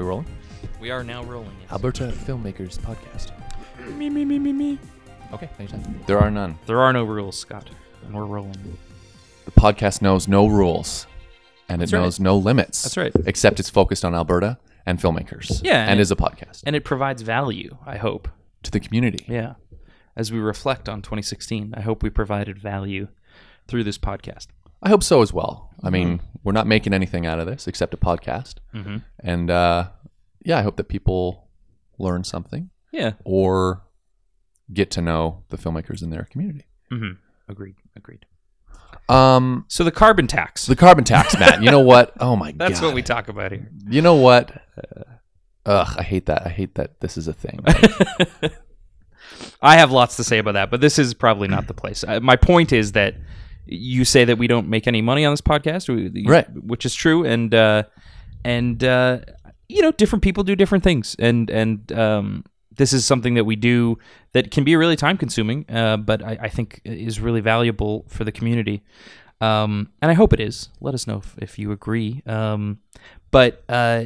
we rolling? We are now rolling. Yes. Alberta Filmmakers Podcast. Me, me, me, me, me. Okay, anytime. There are none. There are no rules, Scott, and we're rolling. The podcast knows no rules, and That's it right. knows no limits. That's right. Except it's focused on Alberta and filmmakers. Yeah, and and- is a podcast And it provides value, I hope. to the community. Yeah. As we reflect on 2016, I hope we provided value through this podcast. I hope so as well. I Mm-hmm. mean, we're not making anything out of this except a podcast, Mm-hmm. and uh, yeah, I hope that people learn something Yeah. or get to know the filmmakers in their community. Mm-hmm. Agreed. Agreed. Um, So the carbon tax. the carbon tax, Matt. You know what? Oh my god. That's what we talk about here. You know what? Ugh, I hate that. I hate that this is a thing. I have lots to say about that, but this is probably not the place. Uh, my point is that you say that we don't make any money on this podcast, we- Right. Which is true, and uh, and uh, you know, different people do different things, and and um, this is something that we do that can be really time consuming, uh, but I, I think is really valuable for the community. Um, and I hope it is. Let us know if, if you agree. Um, but uh,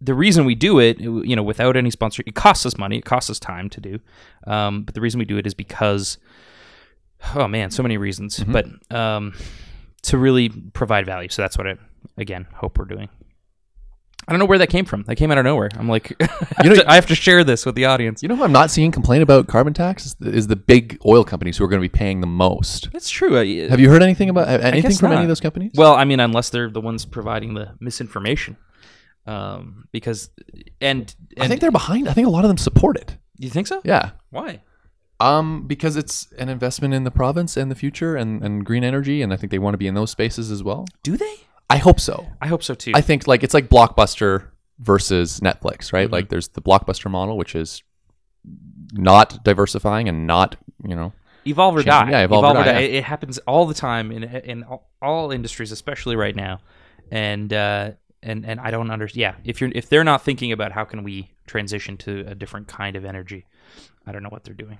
the reason we do it, you know, without any sponsor, it costs us money, it costs us time to do. Um, but the reason we do it is because, oh man, so many reasons. But um, to really provide value. So that's what I, again, hope we're doing. I don't know where that came from. That came out of nowhere. I'm like, I, have know- to, I have to share this with the audience. you know who I'm not seeing complain about carbon tax is the, is the big oil companies who are going to be paying the most. That's true. I- Have you heard anything about anything from any of those companies? Well, I mean, unless they're the ones providing the misinformation, um, because and, and I think they're behind. I think a lot of them support it. you think so? Yeah. Why? Um, because it's an investment in the province and the future and, and green energy, and I think they want to be in those spaces as well. Do they? I hope so. I hope so too. I think like it's like Blockbuster versus Netflix, right? Mm-hmm. Like there's the Blockbuster model, which is not diversifying and not, you know, evolve or Change- die. yeah, evolve or die, yeah. It, happens all the time in in all, all industries, especially right now. And uh, and and I don't understand. Yeah, if you're if they're not thinking about how can we transition to a different kind of energy, I don't know what they're doing.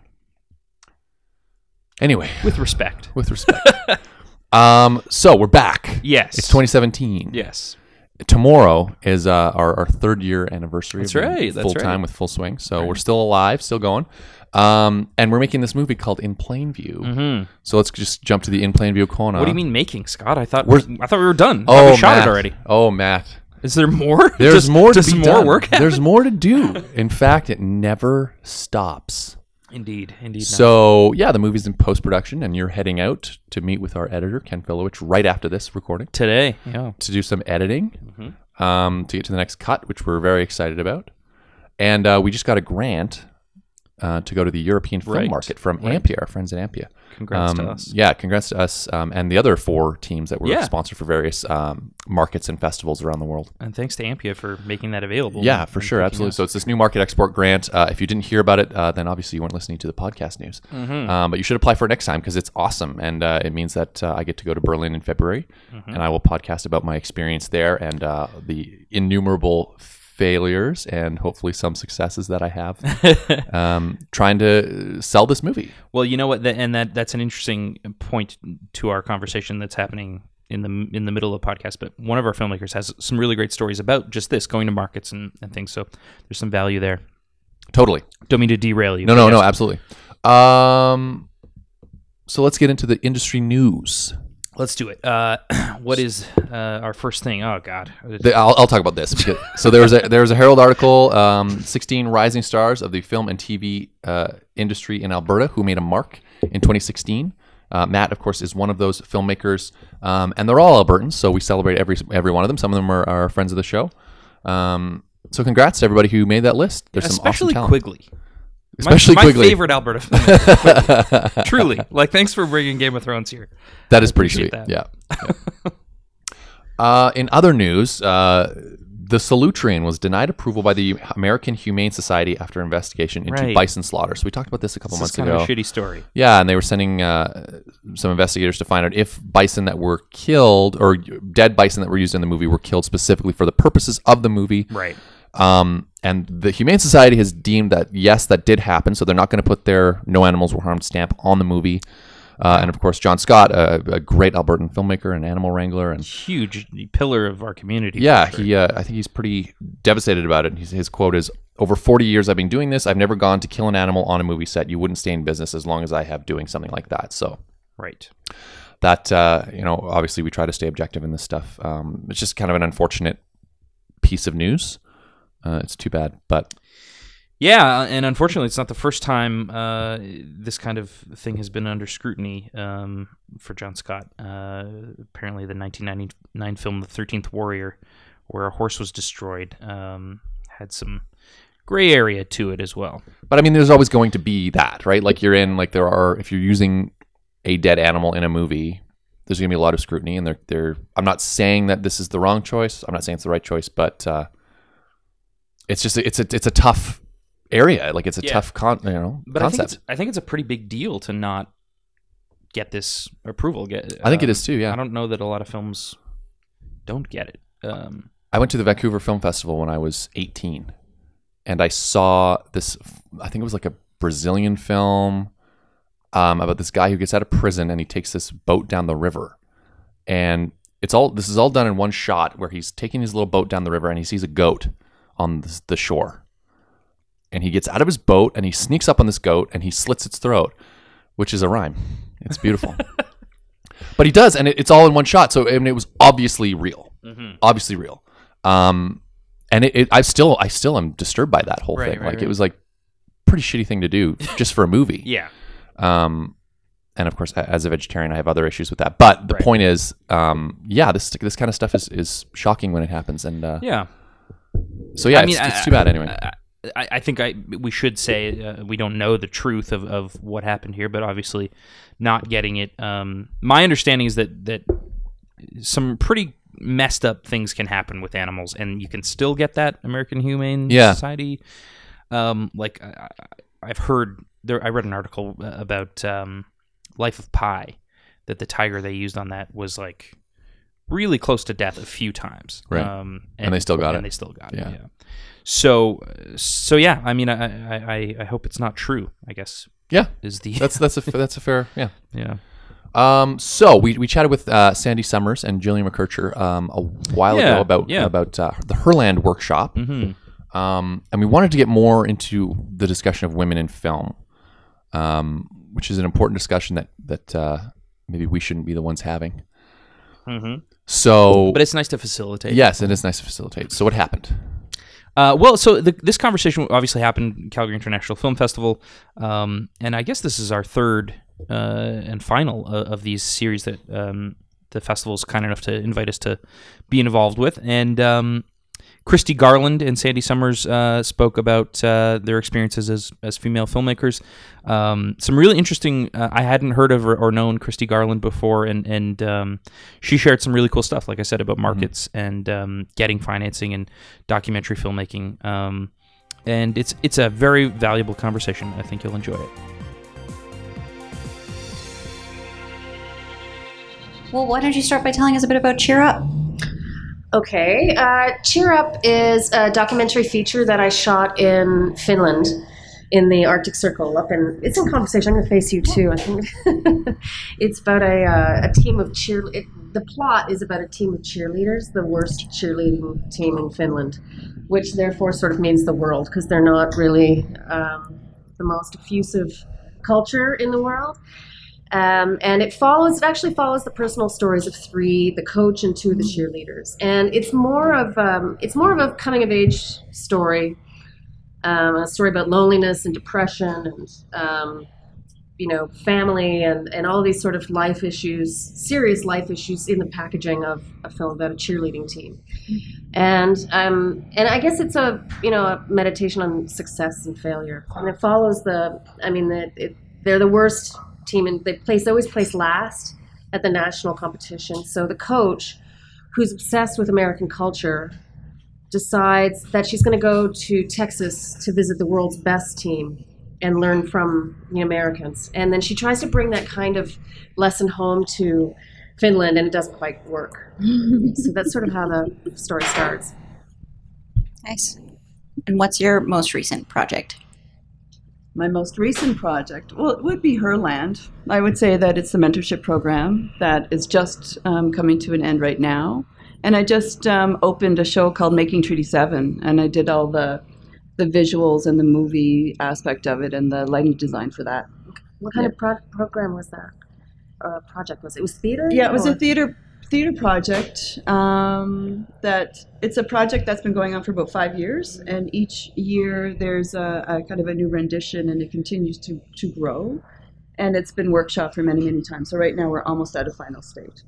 Anyway, With respect. with respect. um, so we're back. Yes. It's 2017. Yes. Tomorrow is uh, our, our third year anniversary. That's right, that's Full time right. with full swing. So we're still alive, still going. Um, and we're making this movie called In Plain View. hmm So let's just jump to the In Plain View corner. What do you mean making, Scott? I thought We're- I thought we were done. Oh, we shot Matt. it already. Oh, Matt. Is there more? There's Does- more to does more done. work happen? There's more to do. In fact, it never stops. Indeed, indeed. not. So yeah, the movie's in post production, and you're heading out to meet with our editor Ken Filowich right after this recording today, yeah. to do some editing, Mm-hmm. um, to get to the next cut, which we're very excited about. And uh, we just got a grant uh, to go to the European film Right. market from Ampia, our friends at Ampia. Congrats to Um, us. Yeah, congrats to us um, and the other four teams that were Yeah. sponsored for various um, markets and festivals around the world. And thanks to Ampia for making that available. Yeah, for sure, absolutely. us. So it's this new market export grant. Uh, if you didn't hear about it, uh, then obviously you weren't listening to the podcast news. Mm-hmm. Um, but you should apply for it next time because it's awesome, and uh, it means that uh, I get to go to Berlin in February, Mm-hmm. and I will podcast about my experience there and uh, the innumerable failures and hopefully some successes that I have um, trying to sell this movie. Well, you know what, and that that's an interesting point to our conversation that's happening in the in the middle of the podcast. But one of our filmmakers has some really great stories about just this going to markets and, and things. So there's some value there. Totally. Don't mean to derail you. No, no, no, absolutely. Um, so let's get into the industry news. Let's do it. Uh, what is uh, our first thing? Oh God, I'll, I'll talk about this. Because, so there was a there was a Herald article, um, 16 rising stars of the film and TV uh, industry in Alberta who made a mark in 2016. Uh, Matt, of course, is one of those filmmakers, um, and they're all Albertans, so we celebrate every every one of them. Some of them are, are friends of the show. Um, so congrats to everybody who made that list. There's especially some awesome talent. Quigley. My- Especially my, Quigley. favorite Alberta. Truly, like thanks for bringing Game of Thrones here. That is pretty sweet. appreciate Yeah. Yeah. uh, in other news, uh, the Solutrean was denied approval by the American Humane Society after investigation into Right. bison slaughter. So we talked about this a couple This is months kind ago. of a shitty story. Yeah, and they were sending uh, some investigators to find out if bison that were killed or dead bison that were used in the movie were killed specifically for the purposes of the movie. Right. Um, and the Humane Society has deemed that yes, that did happen. So they're not going to put their "No animals were harmed" stamp on the movie. Uh, and of course, John Scott, a, a great Albertan filmmaker and animal wrangler, and Huge pillar of our community. yeah, sure. he. Uh, I think he's pretty devastated about it. His, his quote is, "Over 40 years I've been doing this. I've never gone to kill an animal on a movie set. You wouldn't stay in business as long as I have doing something like that." So right. that uh, you know, obviously we try to stay objective in this stuff. Um, it's just kind of an unfortunate piece of news. Uh, it's too bad, but Yeah, and unfortunately, it's not the first time uh, this kind of thing has been under scrutiny um, for John Scott. Uh, apparently, the 1999 film *The Thirteenth Warrior*, where a horse was destroyed, um, had some gray area to it as well. But I mean, there's always going to be that, right? Like you're in, like there are, if you're using a dead animal in a movie, there's going to be a lot of scrutiny. And they're, they're, I'm not saying that this is the wrong choice. I'm not saying it's the right choice, but uh, it's just, it's a, it's a tough area. Like it's a Yeah. tough con, you know, But I think, concept. it's, I think it's a pretty big deal to not get this approval. Get, I think it um, is too. Yeah. I don't know that a lot of films don't get it. Um, I went to the Vancouver Film Festival when I was 18, and I saw this. I think it was like a Brazilian film um, about this guy who gets out of prison and he takes this boat down the river, and it's all. This is all done in one shot where he's taking his little boat down the river and he sees a goat on the, the shore, and he gets out of his boat and he sneaks up on this goat and he slits its throat, which is a rhyme. It's beautiful. But he does, and it, it's all in one shot. So I mean, it was obviously real, obviously real. Um, and it, it, I still, I still am disturbed by that whole Right, thing. right, like right. it was like pretty shitty thing to do just for a movie. yeah. Um, and of course, as a vegetarian, I have other issues with that. But the point is, um, yeah, this this kind of stuff is, is shocking when it happens, and uh, Yeah. So yeah, I mean, it's, it's too bad anyway. I, I, think I we should say uh, we don't know the truth of, of what happened here, but obviously, not getting it. Um, my understanding is that that some pretty messed up things can happen with animals, and you can still get that American Humane Yeah. Society. Um, like I, I've heard there, I read an article uh, about um, Life of Pi that the tiger they used on that was like really close to death a few times. Right. Um, And they still got and it. And they still got Yeah. it. Yeah. So, so yeah. I mean, I, I, I- hope it's not true. I guess yeah, is the that's that's a that's a fair yeah. yeah. Um, so we, we chatted with uh, Sandy Summers and Jillian McKercher um, a while Yeah, ago about yeah. about uh, the Herland workshop, hmm um, and we wanted to get more into the discussion of women in film, um, which is an important discussion that that uh, maybe we shouldn't be the ones having. hmm So, But it's nice to facilitate. yes, it is nice to facilitate. So, what happened? Uh, well, so the, this conversation obviously happened Calgary International Film Festival, um, and I guess this is our third uh, and final uh, of these series that um, the festival is kind enough to invite us to be involved with. And um, Christy Garland and Sandy Summers uh, spoke about uh, their experiences as, as female filmmakers. Um, some really interesting. Uh, I hadn't heard of or, or known Christy Garland before, and and um, she shared some really cool stuff. Like I said about markets and um, getting financing and documentary filmmaking. Um, and it's it's a very valuable conversation. I think you'll enjoy it. Well, why don't you start by telling us a bit about Cheer Up? Okay. Uh, Cheer Up is a documentary feature that I shot in Finland in the Arctic Circle up in it's in conversation. I'm to face you too. I think it's about a, uh, a team of cheer. It, the plot is about a team of cheerleaders, the worst cheerleading team in Finland, which therefore sort of means the world because they're not really um, the most effusive culture in the world. Um, and it follows. It actually follows the personal stories of three: the coach and two of the cheerleaders. And it's more of um, it's more of a coming of age story, um, a story about loneliness and depression and um, you know family and and all these sort of life issues, serious life issues in the packaging of a film about a cheerleading team. And um, and I guess it's a you know a meditation on success and failure, and it follows the. I mean, the, it, they're the worst team, and they place always place last at the national competition. So the coach, who's obsessed with American culture, decides that she's going to go to Texas to visit the world's best team and learn from the Americans. And then she tries to bring that kind of lesson home to Finland, and it doesn't quite work. so that's sort of how the story starts. Nice. And what's your most recent project? My most recent project, well, it would be Herland. I would say that it's the mentorship program that is just um, coming to an end right now. And I just um, opened a show called Making Treaty 7, and I did all the the visuals and the movie aspect of it and the lighting design for that. What kind of pro- program was that? Or project was it? It was theater? Yeah, it was or- a theater theater project um, that it's a project that's been going on for about five years, and each year there's a, a kind of a new rendition, and it continues to to grow. And it's been workshop for many, many times. So right now we're almost at a final stage.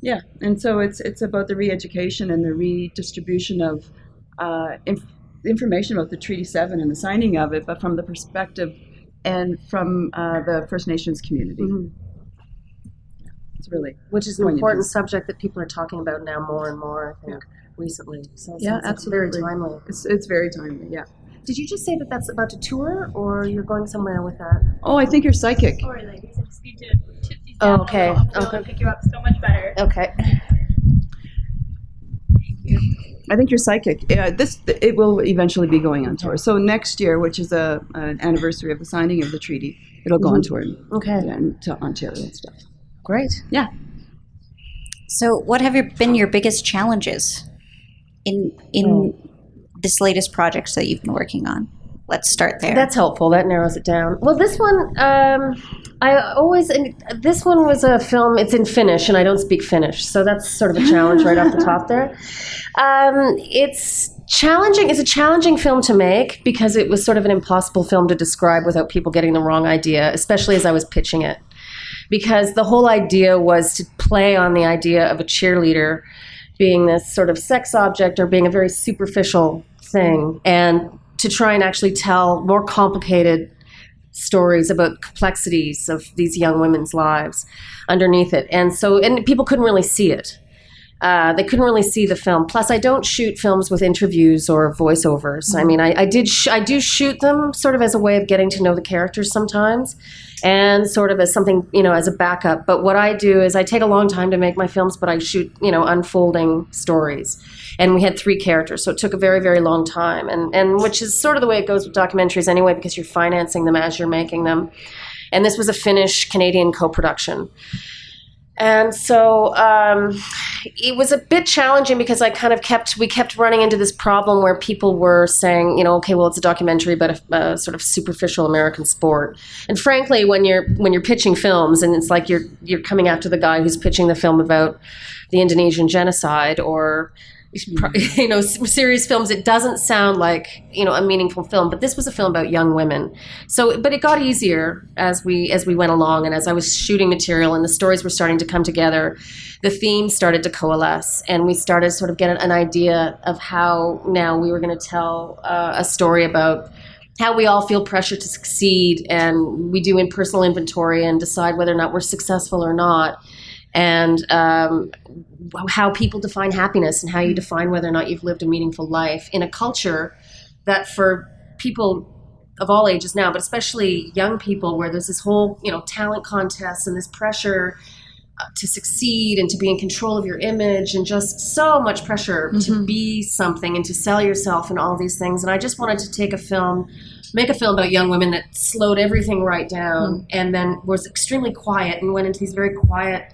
Yeah, and so it's it's about the re-education and the redistribution of uh, inf- information about the Treaty Seven and the signing of it, but from the perspective and from uh, the First Nations community. Mhm. It's really Which is an important view. subject that people are talking about now more and more, I think, recently. So it's, Yeah, it's absolutely. very timely. it's it's very timely. Yeah. Did you just say that that's about to tour, or you're going somewhere with that? Oh, I think you're psychic. Sorry, ladies. I just need to tip these Oh, okay, I'll be able to okay. pick you up so much better. Okay. I think you're psychic. Yeah, this it will eventually be going on tour. So next year, which is a an anniversary of the signing of the treaty, it'll go on mm-hmm. tour Okay. and to Ontario and stuff. Great. Yeah. So, what have your, been your biggest challenges in in this latest project that you've been working on? Let's start there. That's helpful. That narrows it down. Well, this one, um, I always, and this one was a film, it's in Finnish, and I don't speak Finnish. So that's sort of a challenge right off the top there. Um, it's challenging, it's a challenging film to make because it was sort of an impossible film to describe without people getting the wrong idea, especially as I was pitching it. Because the whole idea was to play on the idea of a cheerleader being this sort of sex object or being a very superficial thing and to try and actually tell more complicated stories about complexities of these young women's lives underneath it. And so and people couldn't really see it uh, they couldn't really see the film. Plus, I don't shoot films with interviews or voiceovers. I mean, I, I did sh- I do shoot them sort of as a way of getting to know the characters sometimes, and sort of as something you know as a backup. But what I do is I take a long time to make my films, but I shoot you know unfolding stories. And we had three characters, so it took a very very long time, and and which is sort of the way it goes with documentaries anyway, because you're financing them as you're making them. And this was a Finnish Canadian co-production. And so um, it was a bit challenging because I kind of kept we kept running into this problem where people were saying, you know, okay, well, it's a documentary, but a, a sort of superficial American sport. And frankly, when you're when you're pitching films, and it's like you're you're coming after the guy who's pitching the film about the Indonesian genocide or you know serious films. It doesn't sound like you know a meaningful film but this was a film about young women. So but it got easier as we as we went along and as i was shooting material and the stories were starting to come together the themes started to coalesce and we started sort of getting an, idea of how now we were going to tell uh, a story about how we all feel pressure to succeed and we do in personal inventory and decide whether or not we're successful or not. And um, how people define happiness and how you define whether or not you've lived a meaningful life in a culture that for people of all ages now but especially young people where there's this whole you know talent contest and this pressure uh, to succeed and to be in control of your image and just so much pressure to be something and to sell yourself and all these things. And i just wanted to take a film make a film about young women that slowed everything right down and then was extremely quiet and went into these very quiet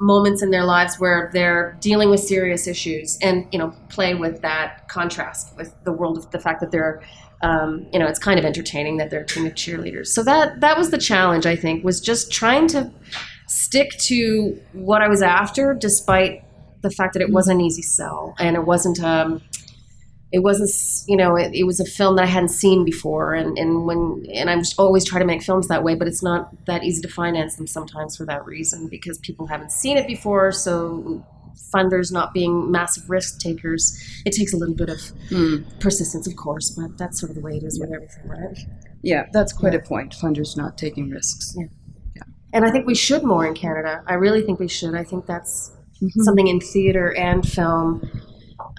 moments in their lives where they're dealing with serious issues and you know play with that contrast with the world of the fact that they're um, you know it's kind of entertaining that they're a team of cheerleaders. So that that was the challenge i think was just trying to stick to what i was after despite the fact that it wasn't an easy sell and it wasn't um, it wasn't you know it, it was a film that i hadn't seen before and, and when and i'm just always try to make films that way but it's not that easy to finance them sometimes for that reason because people haven't seen it before so funders not being massive risk takers it takes a little bit of persistence of course but that's sort of the way it is with everything right Yeah, that's quite a point. Funders not taking risks. yeah. yeah and i think we should more in canada i really think we should i think that's something in theater and film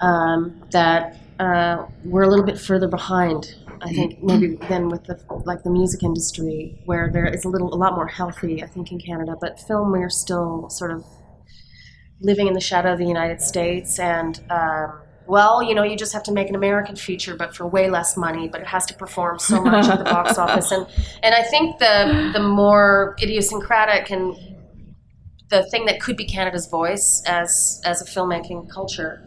um, that uh, we're a little bit further behind. I think maybe than with the like the music industry, where there is a little a lot more healthy. I think in Canada, but film we're still sort of living in the shadow of the United States, and um, well, you know, you just have to make an American feature, but for way less money, but it has to perform so much at the box office. And and I think the the more idiosyncratic and the thing that could be Canada's voice as as a filmmaking culture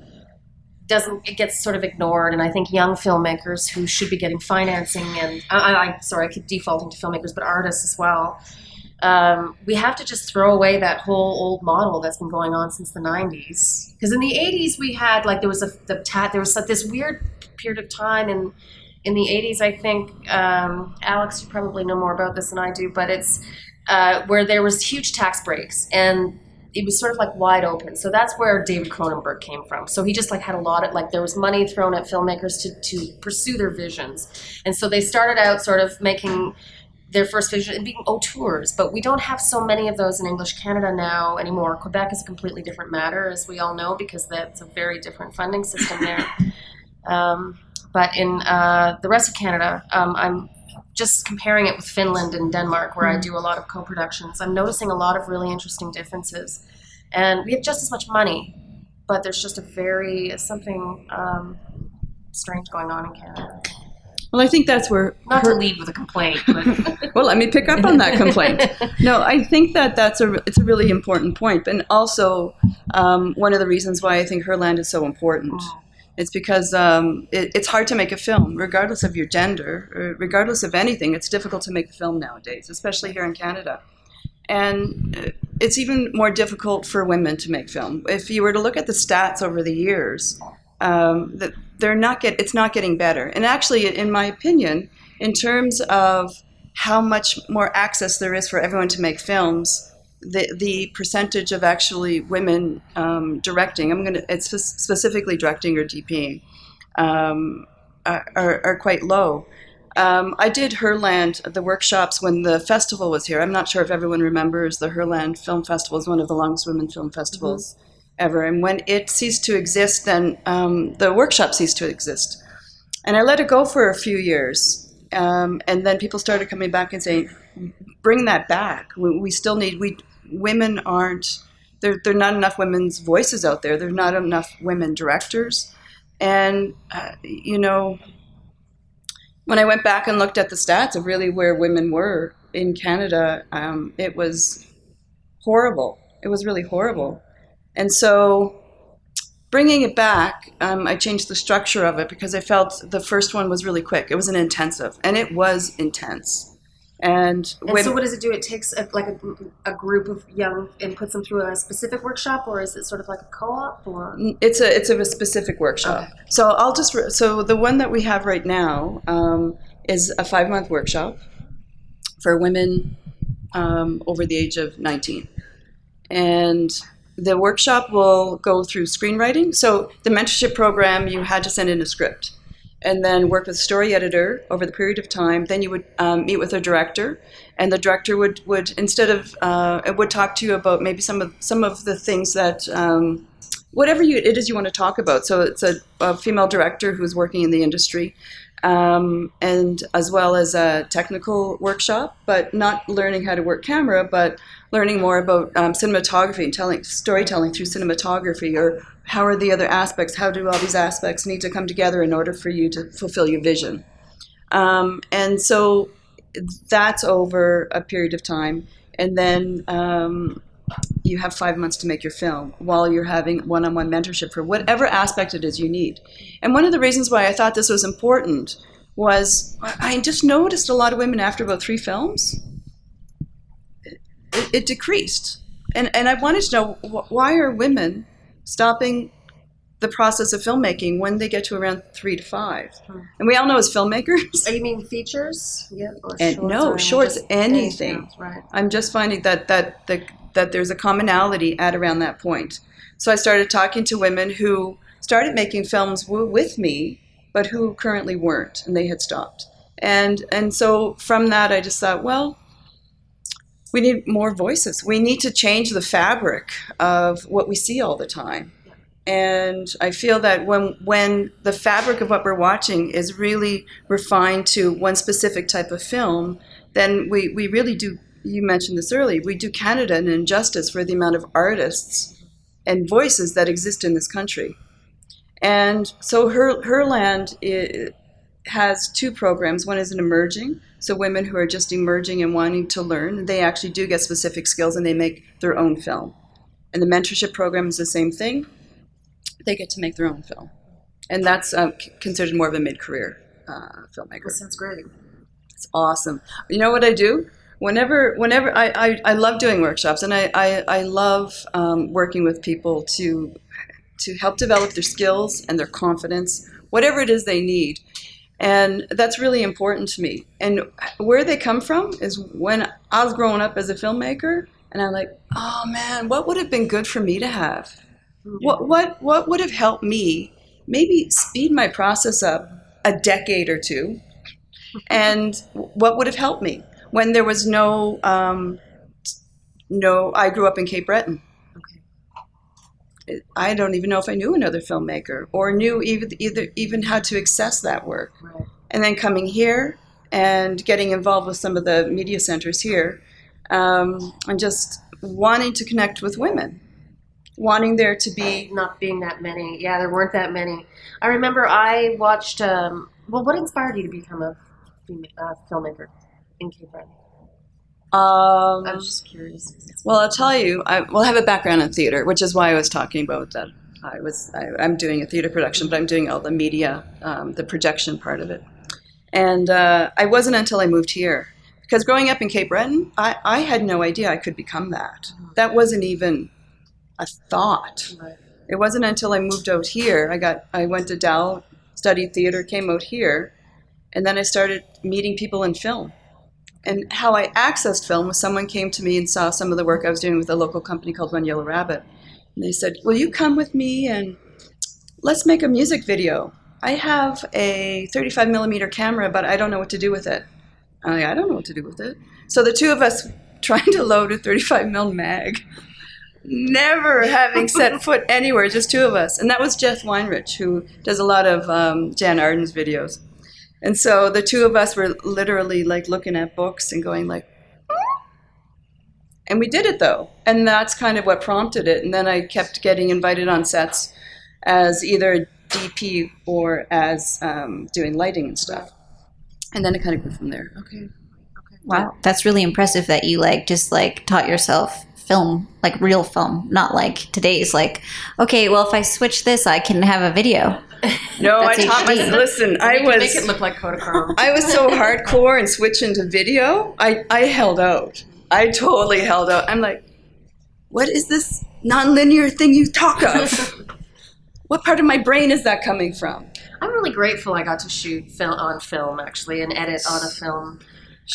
doesn't it gets sort of ignored and i think young filmmakers who should be getting financing and i, I sorry i keep defaulting to filmmakers but artists as well um, we have to just throw away that whole old model that's been going on since the 90s because in the 80s we had like there was a the tat there was this weird period of time in in the 80s i think um, alex you probably know more about this than i do but it's uh, where there was huge tax breaks and it was sort of like wide open. So that's where David Cronenberg came from. So he just like had a lot of like there was money thrown at filmmakers to to pursue their visions, and so they started out sort of making their first vision and being auteurs. But we don't have so many of those in English Canada now anymore. Quebec is a completely different matter, as we all know, because that's a very different funding system there. Um, but in uh, the rest of Canada, um, I'm just comparing it with Finland and Denmark, where I do a lot of co-productions, I'm noticing a lot of really interesting differences. And we have just as much money, but there's just a very something um, strange going on in Canada. Well, I think that's where Not her- to lead with a complaint, but well, let me pick up on that complaint. No, I think that that's a it's a really important point, and also um, one of the reasons why I think Herland is so important. It's because um, it, it's hard to make a film, regardless of your gender, or regardless of anything. It's difficult to make a film nowadays, especially here in Canada. And uh, it's even more difficult for women to make film. If you were to look at the stats over the years, um, they're not get it's not getting better. And actually, in my opinion, in terms of how much more access there is for everyone to make films, the the percentage of actually women um, directing, I'm gonna it's specifically directing or DPing, um, are, are, are quite low. Um, I did Herland, the workshops, when the festival was here. I'm not sure if everyone remembers the Herland Film Festival is one of the longest women film festivals ever. And when it ceased to exist, then um, the workshop ceased to exist. And I let it go for a few years. Um, and then people started coming back and saying, bring that back. We, we still need, we women aren't, there, there are not enough women's voices out there. There are not enough women directors. And, uh, you know, when I went back and looked at the stats of really where women were in Canada, um, it was horrible. It was really horrible. And so bringing it back, um, I changed the structure of it because I felt the first one was really quick. It was an intensive, and it was intense. And, and when, so what does it do? It takes a, like a, a group of young and puts them through a specific workshop, or is it sort of like a co-op? Or it's a it's a specific workshop. Okay. So I'll just re- so the one that we have right now um, is a five month workshop for women um, over the age of nineteen, and the workshop will go through screenwriting. So the mentorship program, you had to send in a script, and then work with story editor over the period of time. Then you would um, meet with a director, and the director would would instead of uh, would talk to you about maybe some of some of the things that. Um, whatever you, it is you want to talk about. So it's a, a female director who's working in the industry, um, and as well as a technical workshop, but not learning how to work camera, but learning more about um, cinematography and telling storytelling through cinematography, or how are the other aspects? How do all these aspects need to come together in order for you to fulfill your vision? Um, and so that's over a period of time, and then um, you have five months to make your film while you're having one-on-one mentorship for whatever aspect it is you need. And one of the reasons why I thought this was important was I just noticed a lot of women after about three films, it, it decreased. And, and I wanted to know why are women stopping the process of filmmaking when they get to around three to five? Hmm. And we all know as filmmakers, are you mean features? Yeah, or And shorts, no, shorts, anything. right? I'm just finding that that that that there's a commonality at around that point. So I started talking to women who started making films with me, but who currently weren't, and they had stopped. And and so from that, I just thought, well, we need more voices. We need to change the fabric of what we see all the time. And I feel that when when the fabric of what we're watching is really refined to one specific type of film, then we, we really do you mentioned this earlier, we do Canada an injustice for the amount of artists and voices that exist in this country. And so her Herland i has two programs. One is an emerging, so women who are just emerging and wanting to learn, they actually do get specific skills and they make their own film. And the mentorship program is the same thing. They get to make their own film, and that's uh, considered more of a mid-career uh, filmmaker. That sounds great. It's awesome. You know what I do? Whenever, whenever I, I, I love doing workshops, and I, I, I love um, working with people to to help develop their skills and their confidence, whatever it is they need. And that's really important to me. And where they come from is when I was growing up as a filmmaker, and I'm like, oh man, what would have been good for me to have? What, what, what would have helped me maybe speed my process up a decade or two? And what would have helped me when there was no, um, no, I grew up in Cape Breton. Okay. I don't even know if I knew another filmmaker or knew even either even how to access that work. Right. And then coming here and getting involved with some of the media centers here, um, and just wanting to connect with women, wanting there to be. Not being that many. Yeah, there weren't that many. I remember I watched. Um, well, what inspired you to become a uh, filmmaker Breton? Um, I was just curious. Well, I'll tell you. I well I have a background in theater, which is why I was talking about that. I was I, I'm doing a theater production, but I'm doing all the media, um, the projection part of it. And uh, I wasn't until I moved here because growing up in Cape Breton, I, I had no idea I could become that. That wasn't even a thought. It wasn't until I moved out here. I got I went to Dal, studied theater, came out here, and then I started meeting people in film. And how I accessed film was someone came to me and saw some of the work I was doing with a local company called One Yellow Rabbit. And they said, Will you come with me and let's make a music video? I have a 35 millimeter camera, but I don't know what to do with it. I'm like, I don't know what to do with it. So the two of us trying to load a 35 mil mag, never having set foot anywhere, just two of us. And that was Jeff Weinrich, who does a lot of um, Jann Arden's videos. And so the two of us were literally like looking at books and going like, "Hmm?" and we did it though, and that's kind of what prompted it. And then I kept getting invited on sets as either DP or as um, doing lighting and stuff. And then it kind of grew from there. Okay. Okay. Wow, that's really impressive that you like just like taught yourself film, like real film, not like today's like, okay, well if I switch this, I can have a video. No, I taught HD. Listen, I was make it look like Kodachrome. I was so hardcore and switching to video. I I held out. I totally held out. I'm like, what is this nonlinear thing you talk of? what part of my brain is that coming from? I'm really grateful I got to shoot film on film actually and edit on a film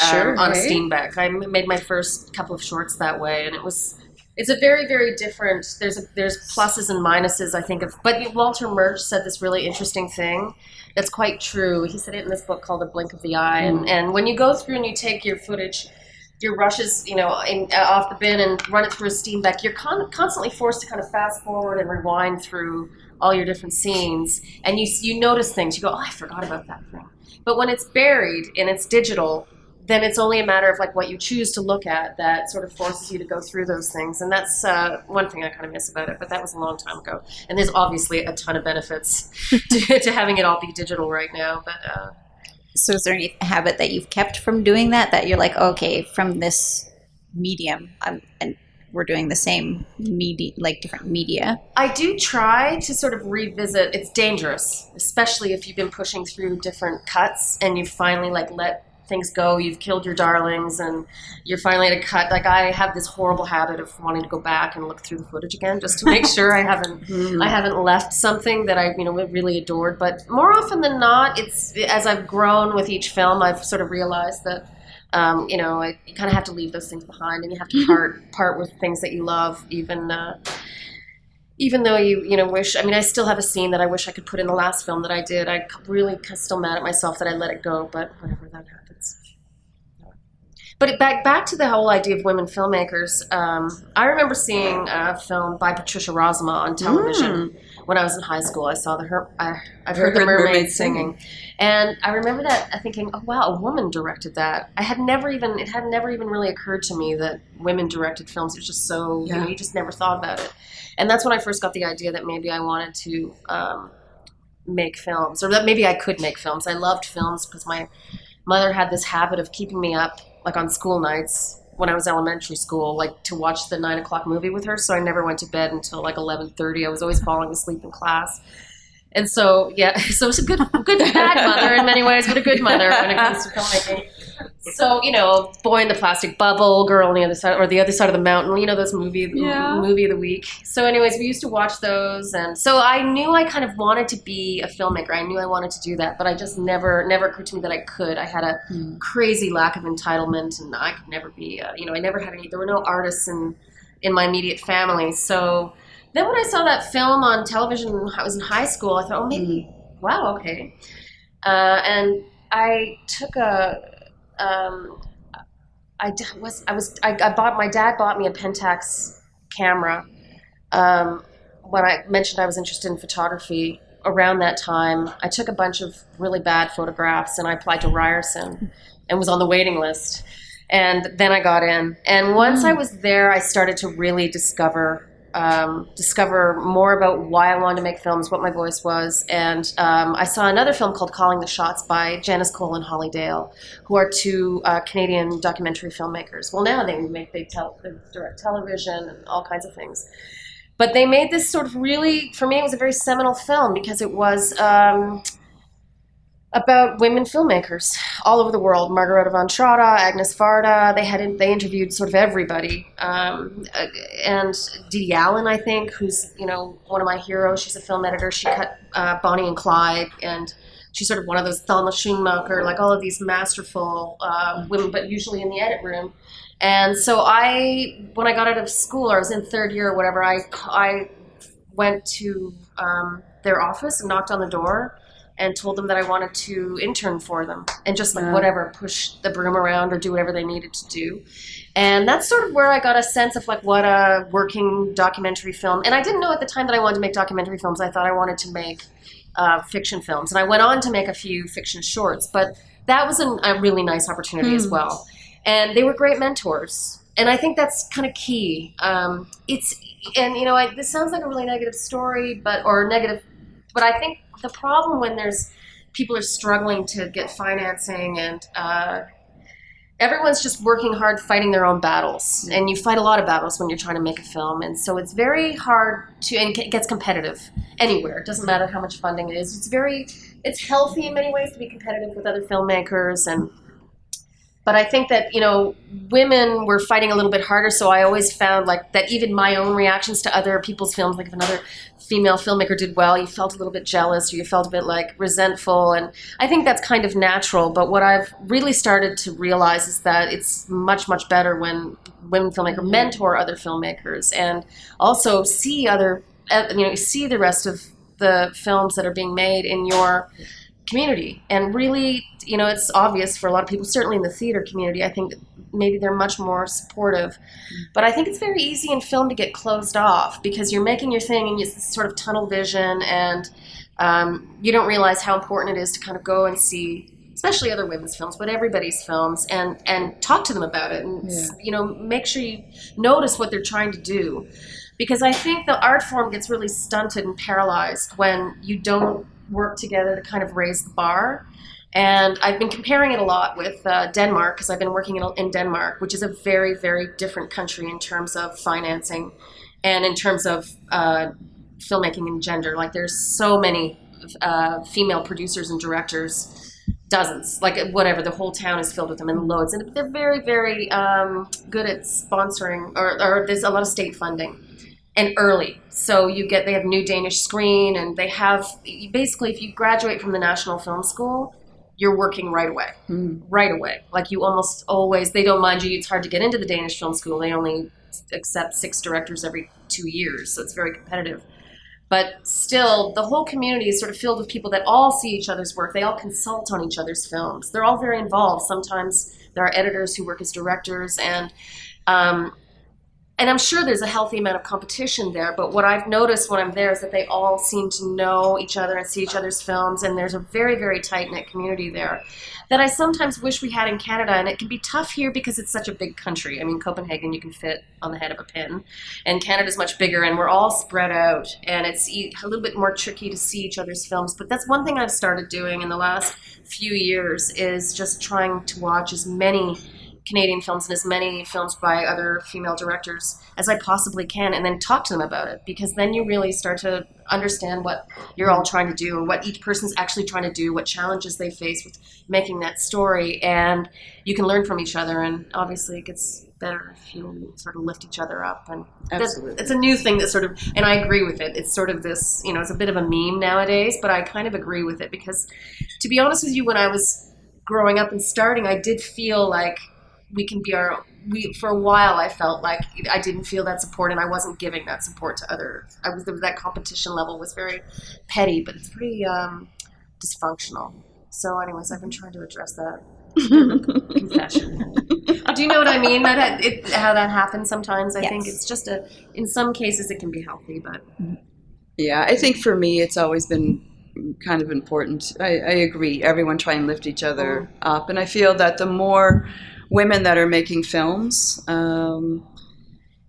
um, Sure, on a hey? Steenbeck. I made my first couple of shorts that way, and it was it's a very very different. There's a, there's pluses and minuses I think of. But Walter Murch said this really interesting thing that's quite true. He said it in this book called A Blink of the Eye, and and when you go through and you take your footage. Your rushes, you know, in, uh, off the bin and run it through a Steenbeck. You're con- constantly forced to kind of fast forward and rewind through all your different scenes, and you you notice things. You go, oh, I forgot about that thing. But when it's buried and it's digital, then it's only a matter of like what you choose to look at that sort of forces you to go through those things. And that's uh, one thing I kind of miss about it. But that was a long time ago. And there's obviously a ton of benefits to, to having it all be digital right now. But uh, So is there any habit that you've kept from doing that that you're like, okay, from this medium, I'm, and we're doing the same media, like different media. I do try to sort of revisit. It's dangerous, especially if you've been pushing through different cuts and you finally like let things go. You've killed your darlings, and you're finally at a cut. Like I have this horrible habit of wanting to go back and look through the footage again just to make sure I haven't I haven't left something that I you know really adored. But more often than not, it's as I've grown with each film, I've sort of realized that. Um, you know, I, you kind of have to leave those things behind, and you have to part part with things that you love, even uh, even though you you know wish i mean i still have a scene that i wish i could put in the last film that i did i really still mad at myself that i let it go but whatever that happens but back back to the whole idea of women filmmakers um, i remember seeing a film by patricia rozema on television when i was in high school. I saw the her I, i've heard, the mermaid singing. And i remember that thinking oh wow a woman directed that. I had never even it had never even really occurred to me that women directed films. It was just so you know you just never thought about it. And that's when I first got the idea that maybe I wanted to um, make films, or that maybe I could make films. I loved films because my mother had this habit of keeping me up, like on school nights when I was elementary school, like to watch the nine o'clock movie with her. So I never went to bed until like eleven thirty. I was always falling asleep in class. And so, yeah, so it's a good, good bad mother in many ways, but a good mother when it comes to filmmaking. So, you know, boy in the plastic bubble, girl on the other side, or the other side of the mountain. You know those movie Yeah. movie of the week. So, anyways, we used to watch those, and so I knew I kind of wanted to be a filmmaker. I knew I wanted to do that, but I just never, never occurred to me that I could. I had a crazy lack of entitlement, and I could never be. Uh, you know, I never had any. There were no artists in in my immediate family, so. Then when I saw that film on television, I was in high school. I thought, oh, maybe, wow, okay. Uh, and I took a, um, I was, I was, I, I bought, my dad bought me a Pentax camera. Um, when I mentioned I was interested in photography around that time, I took a bunch of really bad photographs and I applied to Ryerson and was on the waiting list. And then I got in. And once I was there, I started to really discover um, discover more about why I wanted to make films, what my voice was, and um, I saw another film called Calling the Shots by Janice Cole and Holly Dale, who are two uh, Canadian documentary filmmakers. Well, now they make they direct television and all kinds of things. But they made this sort of really, for me, it was a very seminal film because it was um, about women filmmakers all over the world. Margarethe von Trotta, Agnes Varda. They had they interviewed sort of everybody, um, uh, and Dee Allen, I think, who's you know one of my heroes. She's a film editor. She cut uh, Bonnie and Clyde, and she's sort of one of those Thelma Schoonmaker, like all of these masterful uh, women, but usually in the edit room. And so I, when I got out of school, or I was in third year or whatever, I I went to um, their office and knocked on the door and told them that I wanted to intern for them and just like Yeah. whatever, push the broom around or do whatever they needed to do. And that's sort of where I got a sense of like what a working documentary film. And I didn't know at the time that I wanted to make documentary films. I thought I wanted to make uh, fiction films, and I went on to make a few fiction shorts. But that was an, a really nice opportunity as well. And they were great mentors. And I think that's kind of key. Um, it's and you know I, this sounds like a really negative story, but or negative, but I think the problem when there's people are struggling to get financing and uh, everyone's just working hard fighting their own battles. And you fight a lot of battles when you're trying to make a film. And so it's very hard to and it gets competitive anywhere. It doesn't matter how much funding it is. It's very it's healthy in many ways to be competitive with other filmmakers and but I think that you know women were fighting a little bit harder. So I always found like that even my own reactions to other people's films, like if another female filmmaker did well, you felt a little bit jealous or you felt a bit like resentful, and I think that's kind of natural. But what I've really started to realize is that it's much much better when women filmmakers mentor other filmmakers and also see other uh, you know see the rest of the films that are being made in your community. And really you know it's obvious for a lot of people certainly in the theater community i think maybe they're much more supportive. But i think it's very easy in film to get closed off because you're making your thing and it's this sort of tunnel vision and um, you don't realize how important it is to kind of go and see especially other women's films but everybody's films and and talk to them about it and Yeah. you know make sure you notice what they're trying to do. Because i think the art form gets really stunted and paralyzed when you don't work together to kind of raise the bar and I've been comparing it a lot with uh, Denmark because I've been working in, in Denmark, which is a very, very different country in terms of financing and in terms of uh, filmmaking and gender. Like, there's so many uh, female producers and directors, dozens, like whatever. The whole town is filled with them and loads. And they're very, very um, good at sponsoring, or, or there's a lot of state funding and early. So you get they have new Danish screen, and they have basically if you graduate from the National Film School, you're working right away, right away. Like you almost always they don't mind you. It's hard to get into the Danish Film School. They only accept six directors every two years, so it's very competitive. But still, the whole community is sort of filled with people that all see each other's work. They all consult on each other's films. They're all very involved. Sometimes there are editors who work as directors, and um, and I'm sure there's a healthy amount of competition there, but what I've noticed when I'm there is that they all seem to know each other and see each other's films, and there's a very, very tight knit community there that I sometimes wish we had in Canada. And it can be tough here because it's such a big country. I mean, Copenhagen, you can fit on the head of a pin, and Canada's much bigger, and we're all spread out, and it's a little bit more tricky to see each other's films. But that's one thing I've started doing in the last few years is just trying to watch as many Canadian films and as many films by other female directors as I possibly can, and then talk to them about it because then you really start to understand what you're all trying to do or what each person's actually trying to do, what challenges they face with making that story, and you can learn from each other. And obviously, it gets better if you sort of lift each other up. And Absolutely. it's a new thing that sort of, and I agree with it. It's sort of this, you know, it's a bit of a meme nowadays, but I kind of agree with it because, to be honest with you, when I was growing up and starting, I did feel like we can be our we for a while I felt like I didn't feel that support and I wasn't giving that support to other I was that competition level was very petty but it's pretty um, dysfunctional. So anyways I've been trying to address that. Confession. Do you know what I mean? That it, how that happens sometimes I think. It's just a in some cases it can be healthy but Yeah, I think for me, it's always been kind of important. I, I agree. Everyone try and lift each other up, and I feel that the more women that are making films, um,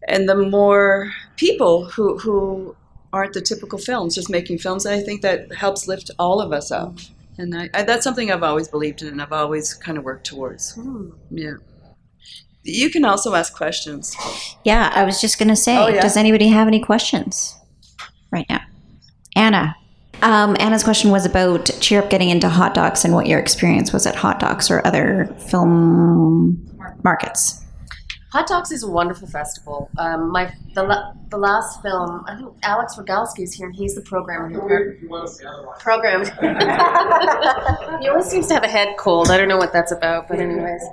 and the more people who who aren't the typical films, just making films, I think that helps lift all of us up. And I, I, that's something I've always believed in, and I've always kind of worked towards. hmm. Yeah. You can also ask questions. Yeah, I was just going to say, Oh, yeah. does anybody have any questions right now? Anna. Um, Anna's question was about Cheer Up getting into hot docs and what your experience was at hot docs or other film markets. Hot Docs is a wonderful festival. Um, my the, the last film, I think Alex Rogalski is here, and he's the programmer who he always seems to have a head cold. I don't know what that's about, but anyways,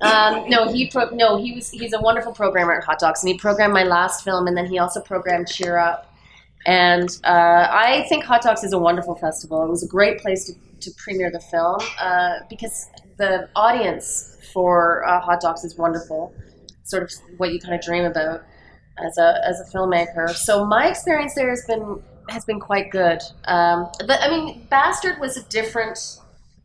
um, no, he pro- no, he was he's a wonderful programmer at Hot Docs, and he programmed my last film, and then he also programmed Cheer Up. And uh, I think Hot Docs is a wonderful festival. It was a great place to, to premiere the film uh, because the audience for uh, Hot Docs is wonderful. Sort of what you kind of dream about as a as a filmmaker. So my experience there has been has been quite good. Um, but I mean, Bastard was a different.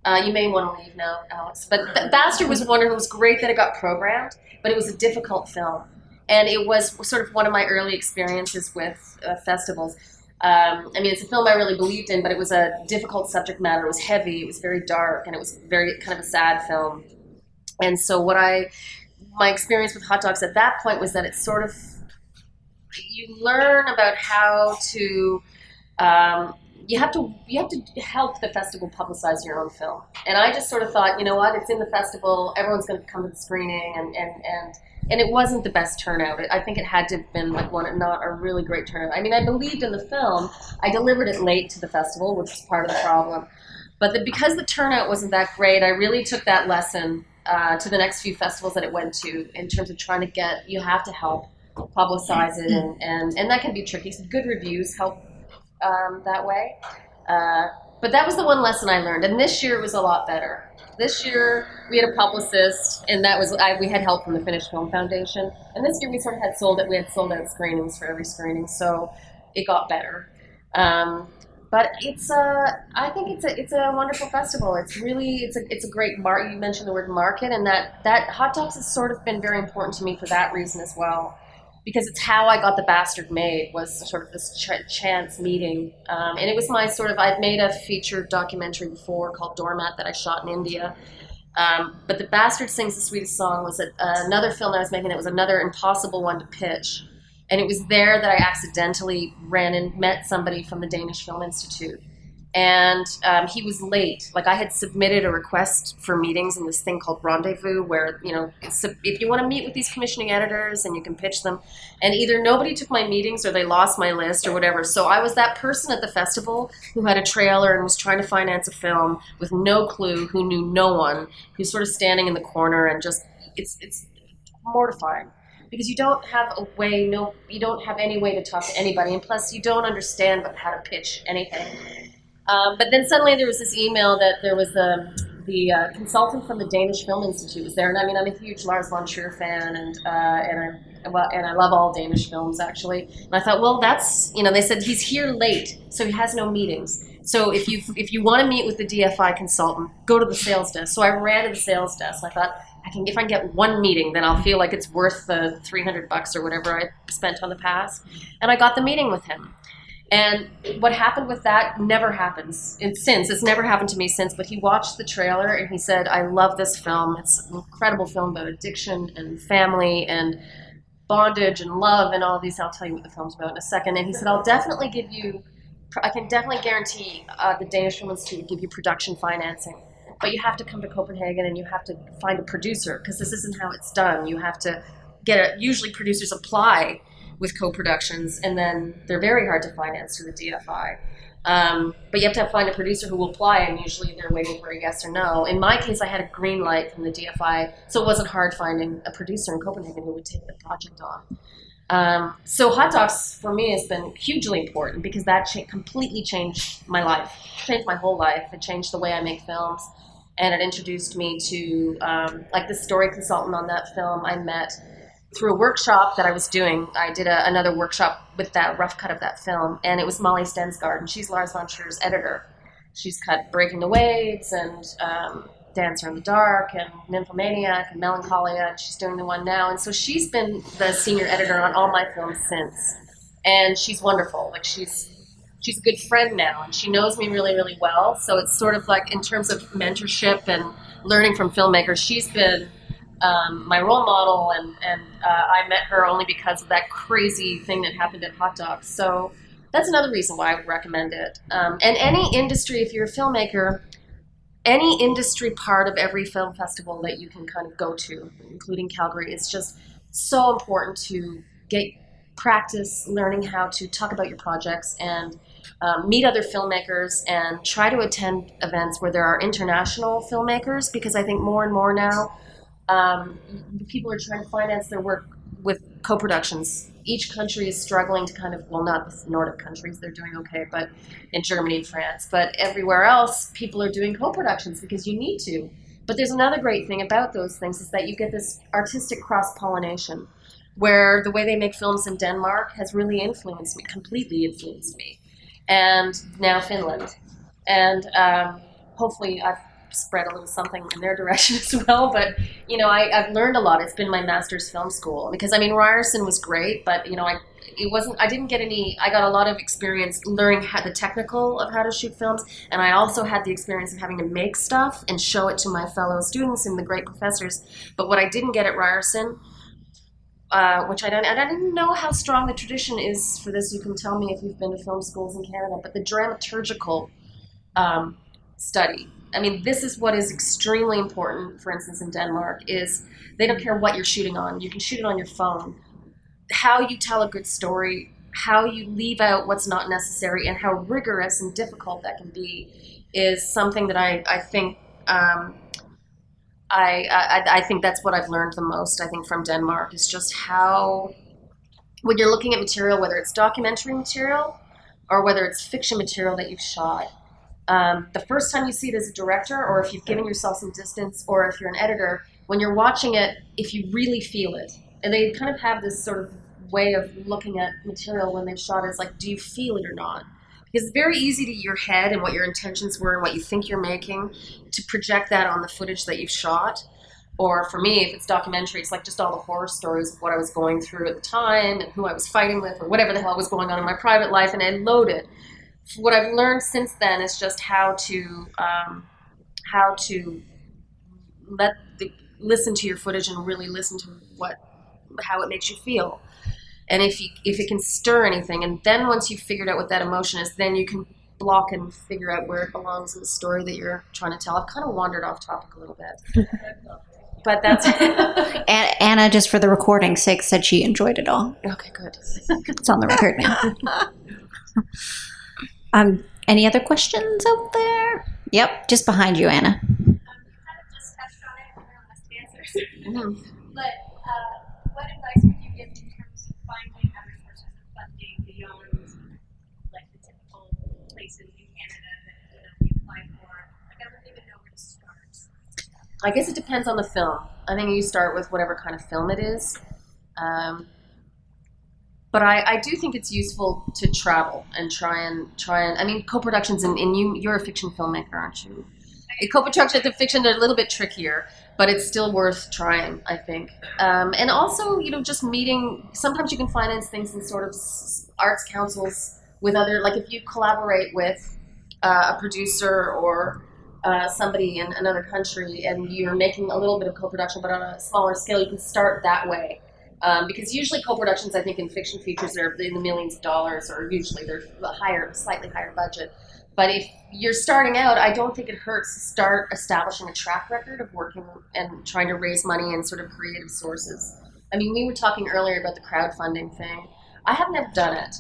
Uh, you may want to leave now, Alex. But B- Bastard was wonderful. It was great that it got programmed, but it was a difficult film, and it was sort of one of my early experiences with uh, festivals. Um, I mean, it's a film I really believed in, but it was a difficult subject matter. It was heavy. It was very dark, and it was very kind of a sad film. And so, what I my experience with hot docs at that point was that it's sort of you learn about how to um, you have to you have to help the festival publicize your own film and i just sort of thought you know what it's in the festival everyone's going to come to the screening and and and and it wasn't the best turnout. I think it had to have been like one not a really great turnout. I mean i believed in the film. I delivered it late to the festival which was part of the problem. But the, because the turnout wasn't that great i really took that lesson uh, to the next few festivals that it went to in terms of trying to get you have to help publicize it and, and, and that can be tricky. So good reviews help um, that way. Uh, but that was the one lesson i learned. And this year was a lot better this year we had a publicist and that was I, we had help from the finnish film foundation and this year we sort of had sold it we had sold out screenings for every screening so it got better um, but it's a, I think it's a, it's a wonderful festival. It's really, it's a, it's a great market. You mentioned the word market, and that that hot docs has sort of been very important to me for that reason as well, because it's how I got the bastard made was sort of this ch- chance meeting, um, and it was my sort of I'd made a feature documentary before called Doormat that I shot in India. Um, but the bastard sings the sweetest song was a, another film I was making that was another impossible one to pitch. And it was there that I accidentally ran and met somebody from the Danish Film Institute. And um, he was late. Like I had submitted a request for meetings in this thing called Rendezvous, where you know, if you want to meet with these commissioning editors and you can pitch them, and either nobody took my meetings or they lost my list or whatever. So I was that person at the festival who had a trailer and was trying to finance a film with no clue, who knew no one, who's sort of standing in the corner and just it's it's mortifying because you don't have a way no you don't have any way to talk to anybody and plus you don't understand how to pitch anything um, but then suddenly there was this email that there was the the uh, consultant from the Danish Film Institute was there, and I mean, I'm a huge Lars von Trier fan, and uh, and I well, and I love all Danish films actually. And I thought, well, that's you know, they said he's here late, so he has no meetings. So if you if you want to meet with the DFI consultant, go to the sales desk. So I ran to the sales desk. I thought I can if I get one meeting, then I'll feel like it's worth the 300 bucks or whatever I spent on the pass. And I got the meeting with him. And what happened with that never happens since. It's never happened to me since. But he watched the trailer and he said, I love this film. It's an incredible film about addiction and family and bondage and love and all these. I'll tell you what the film's about in a second. And he said, I'll definitely give you, I can definitely guarantee uh, the Danish Film will give you production financing. But you have to come to Copenhagen and you have to find a producer because this isn't how it's done. You have to get a, usually producers apply with co-productions, and then they're very hard to finance through the DFI. Um, but you have to find a producer who will apply, and usually they're waiting for a yes or no. In my case, I had a green light from the DFI, so it wasn't hard finding a producer in Copenhagen who would take the project on. Um, so hot docs for me has been hugely important because that cha- completely changed my life, changed my whole life. It changed the way I make films, and it introduced me to um, like the story consultant on that film I met through a workshop that I was doing. I did a, another workshop with that rough cut of that film, and it was Molly Stensgaard, and she's Lars von Trier's editor. She's cut Breaking the Waves and um, Dancer in the Dark and Nymphomaniac and Melancholia, and she's doing the one now. And so she's been the senior editor on all my films since, and she's wonderful. Like she's she's a good friend now, and she knows me really really well. So it's sort of like in terms of mentorship and learning from filmmakers, she's been um, my role model, and and uh, I met her only because of that crazy thing that happened at Hot Docs. So that's another reason why I would recommend it. Um, and any industry, if you're a filmmaker, any industry part of every film festival that you can kind of go to, including Calgary, is just so important to get practice learning how to talk about your projects and um, meet other filmmakers and try to attend events where there are international filmmakers because I think more and more now um, people are trying to finance their work with co-productions. Each country is struggling to kind of well, not the Nordic countries; they're doing okay, but in Germany and France. But everywhere else, people are doing co-productions because you need to. But there's another great thing about those things is that you get this artistic cross-pollination, where the way they make films in Denmark has really influenced me, completely influenced me, and now Finland, and um, hopefully I've spread a little something in their direction as well. But you know, I, have learned a lot. It's been my master's film school because I mean Ryerson was great, but you know, I it wasn't. I didn't get any. I got a lot of experience learning how the technical of how to shoot films, and I also had the experience of having to make stuff and show it to my fellow students and the great professors. But what I didn't get at Ryerson. Uh, which I don't, and I didn't know how strong the tradition is for this. You can tell me if you've been to film schools in Canada, but the dramaturgical um, study I mean, this is what is extremely important, for instance, in Denmark, is they don't care what you're shooting on. You can shoot it on your phone. How you tell a good story, how you leave out what's not necessary, and how rigorous and difficult that can be is something that I, I think um, I, I, I think that's what I've learned the most. I think from Denmark is just how when you're looking at material, whether it's documentary material or whether it's fiction material that you've shot, um, the first time you see it as a director, or if you've given yourself some distance, or if you're an editor, when you're watching it, if you really feel it, and they kind of have this sort of way of looking at material when they've shot it, is like, do you feel it or not? Because it's very easy to your head and what your intentions were and what you think you're making to project that on the footage that you've shot. Or for me, if it's documentary, it's like just all the horror stories of what I was going through at the time and who I was fighting with or whatever the hell was going on in my private life, and I load it what I've learned since then is just how to um, how to let the, listen to your footage and really listen to what how it makes you feel, and if you if it can stir anything, and then once you've figured out what that emotion is, then you can block and figure out where it belongs in the story that you're trying to tell. I've kind of wandered off topic a little bit. But that's Anna, just for the recording's sake, said she enjoyed it all. okay. Good. It's on the record now. Um, any other questions out there? Yep, just behind you, Anna. You kind of just touched on it in your last answers. But what advice would you give in terms of finding other sources of funding beyond like the typical places in Canada that you know we apply for? Like I wouldn't even know where to start. I guess it depends on the film. I think you start with whatever kind of film it is. Um, but I, I do think it's useful to travel and try and try and I mean co-productions and, and you you're a fiction filmmaker, aren't you? Co-productions and fiction are a little bit trickier, but it's still worth trying, I think. Um, and also, you know, just meeting. Sometimes you can finance things in sort of arts councils with other, like if you collaborate with uh, a producer or uh, somebody in another country and you're making a little bit of co-production, but on a smaller scale, you can start that way. Um, because usually co-productions, I think, in fiction features are in the millions of dollars, or usually they're a higher, slightly higher budget. But if you're starting out, I don't think it hurts to start establishing a track record of working and trying to raise money in sort of creative sources. I mean, we were talking earlier about the crowdfunding thing. I have never done it,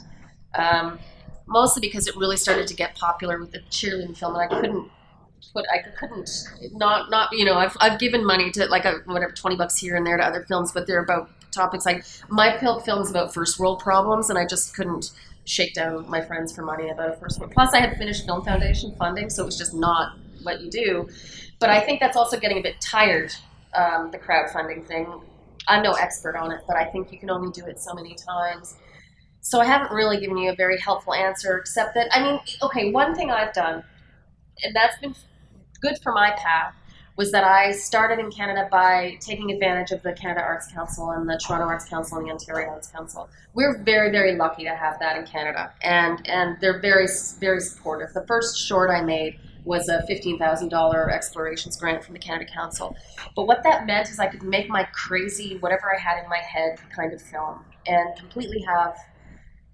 um, mostly because it really started to get popular with the cheerleading film, and I couldn't put, I couldn't not not you know, I've I've given money to like a, whatever twenty bucks here and there to other films, but they're about topics like my film's about first world problems, and I just couldn't shake down my friends for money about a first world. Plus, I had Finnish Film Foundation funding, so it was just not what you do. But I think that's also getting a bit tired. Um, the crowdfunding thing. I'm no expert on it, but I think you can only do it so many times. So I haven't really given you a very helpful answer, except that I mean, okay, one thing I've done, and that's been good for my path, was that I started in Canada by taking advantage of the Canada Arts Council and the Toronto Arts Council and the Ontario Arts Council. We're very, very lucky to have that in Canada, and and they're very, very supportive. The first short I made was a fifteen thousand dollar explorations grant from the Canada Council, but what that meant is I could make my crazy, whatever I had in my head, kind of film, and completely have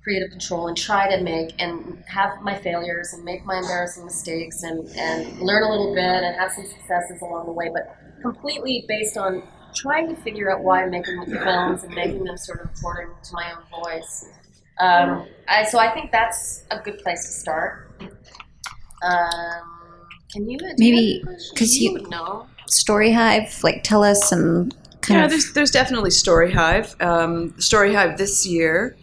creative control and try to make and have my failures and make my embarrassing mistakes and, and learn a little bit and have some successes along the way, but completely based on trying to figure out why I'm making the films and making them sort of according to my own voice. Um, I, so I think that's a good place to start. Um, can you Maybe- because any questions? 'cause you- would know. Story Hive, like tell us some kind yeah, of there's there's definitely Story Hive. Um, Story Hive this year,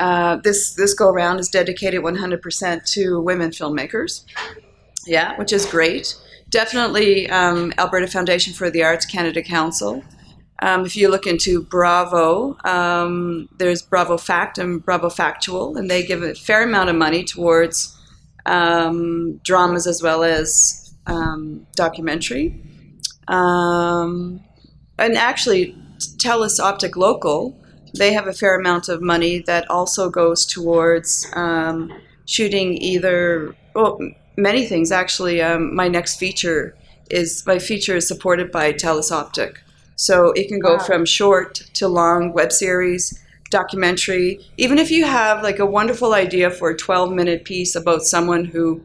uh, this this go around is dedicated 100% to women filmmakers. Yeah, which is great. Definitely um, Alberta Foundation for the Arts Canada Council. Um, if you look into Bravo, um, there's Bravo Fact and Bravo Factual, and they give a fair amount of money towards um, dramas as well as um, documentary. Um, and actually, Telus Optik Local, they have a fair amount of money that also goes towards um, shooting either, well, many things actually. Um, my next feature is, my feature is supported by Telus Optik. So it can go Wow. from short to long web series, documentary. Even if you have like a wonderful idea for a 12 minute piece about someone who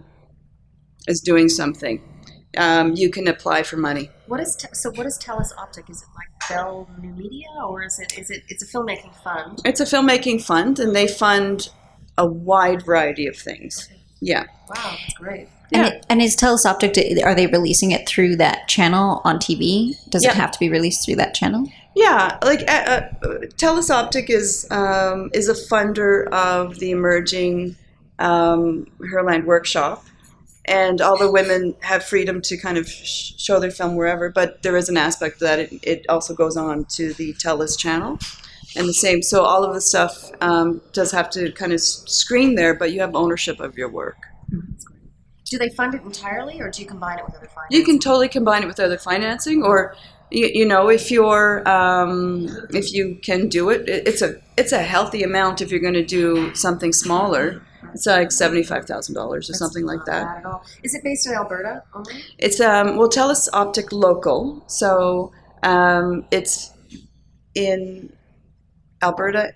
is doing something, um, you can apply for money. What is te- so? What is Telus Optik? Is it like Bell New Media, or is it is it it's a filmmaking fund? It's a filmmaking fund, and they fund a wide variety of things. Yeah. Wow, that's great. and, it, and is Telus Optik are they releasing it through that channel on TV? Does Yeah. it have to be released through that channel? Yeah, like uh, uh, Telus Optik is um, is a funder of the emerging um, Herland Workshop, and all the women have freedom to kind of sh- show their film wherever. But there is an aspect that it, it also goes on to the Telus channel, and the same. So all of the stuff um, does have to kind of screen there, but you have ownership of your work. Do they fund it entirely, or do you combine it with other financing? You can totally combine it with other financing, or you, you know, if you're um, if you can do it, it, it's a it's a healthy amount. If you're going to do something smaller, it's like seventy five thousand dollars or That's something like not that. bad at all. Is it based in Alberta only? It's um, well, Telus Optik Local, so um, it's in Alberta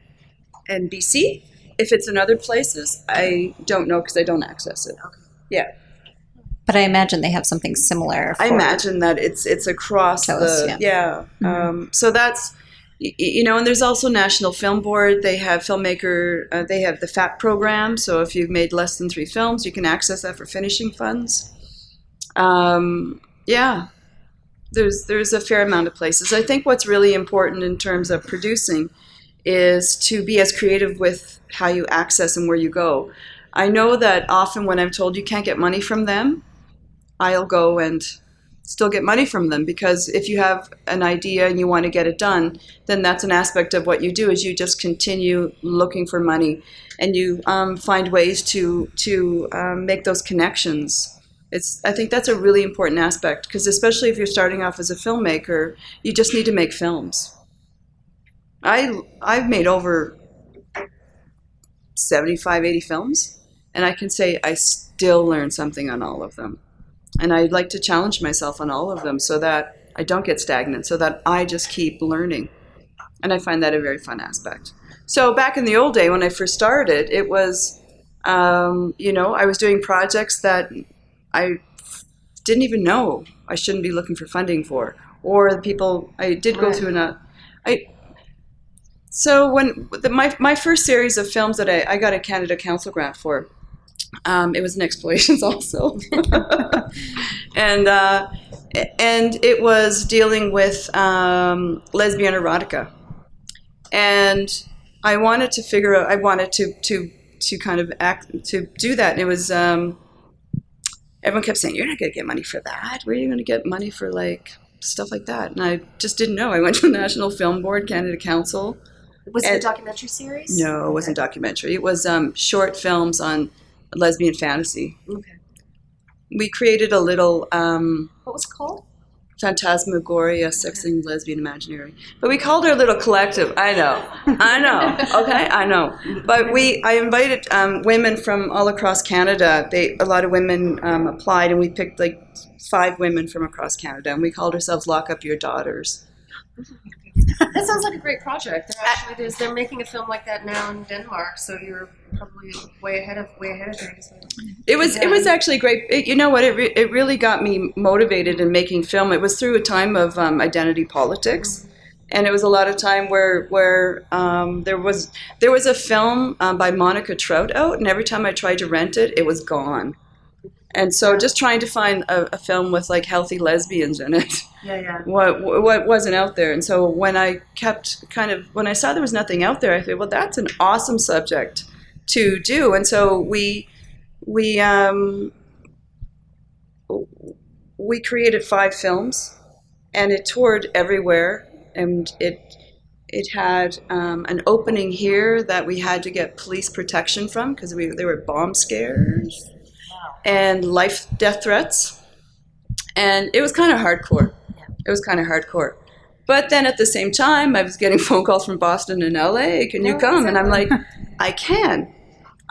and BC. If it's in other places, I don't know because I don't access it. Okay. Yeah. But I imagine they have something similar. I imagine that it's it's across Telus, the yeah. yeah. Um, so that's y- y- you know, and there's also National Film Board. They have filmmaker. Uh, they have the FAT program. So if you've made less than three films, you can access that for finishing funds. Um, yeah, there's there's a fair amount of places. I think what's really important in terms of producing is to be as creative with how you access and where you go. I know that often when I'm told you can't get money from them, I'll go and still get money from them because if you have an idea and you want to get it done, then that's an aspect of what you do is you just continue looking for money and you um, find ways to to um, make those connections. It's I think that's a really important aspect because especially if you're starting off as a filmmaker, you just need to make films. I I've made over 75, 80 films, and I can say I still learn something on all of them. And I'd like to challenge myself on all of them so that I don't get stagnant, so that I just keep learning. And I find that a very fun aspect. So back in the old day when I first started, it was, um, you know, I was doing projects that I didn't even know I shouldn't be looking for funding for, or the people I did go Right. through an, I. So when the, my my first series of films that I, I got a Canada Council grant for, um, it was an explosions also, and uh, and it was dealing with um, lesbian erotica, and I wanted to figure out. I wanted to to to kind of act to do that. And it was um, everyone kept saying, "You're not going to get money for that. Where are you going to get money for like stuff like that?" And I just didn't know. I went to the National Film Board, Canada Council. Was it a documentary series? No, it wasn't documentary. It was um, short films on lesbian fantasy. Okay. We created a little um, What was it called? phantasmagoria, sexing lesbian imaginary. But we called our little collective. I know, I know. Okay, I know. But we, I invited um, women from all across Canada. They, a lot of women um, applied, and we picked like five women from across Canada, and we called ourselves "Lock Up Your Daughters." That sounds like a great project. They're actually there's, they're making a film like that now in Denmark, so you're probably way ahead of way ahead of things. It was it was actually great. It, you know what? It, re- it really got me motivated in making film. It was through a time of um, identity politics, and it was a lot of time where where um, there was there was a film um, by Monika Treut out, and every time I tried to rent it, it was gone. And so, just trying to find a, a film with like healthy lesbians in it, Yeah, yeah. what what wasn't out there. And so, when I kept kind of when I saw there was nothing out there, I thought, well, that's an awesome subject to do. And so we we um, we created five films, and it toured everywhere, and it it had um, an opening here that we had to get police protection from because we there were bomb scares and life death threats, and it was kind of hardcore. It was kind of hardcore. But then at the same time, I was getting phone calls from Boston and LA. Can you Yeah, come? And I'm like. I can,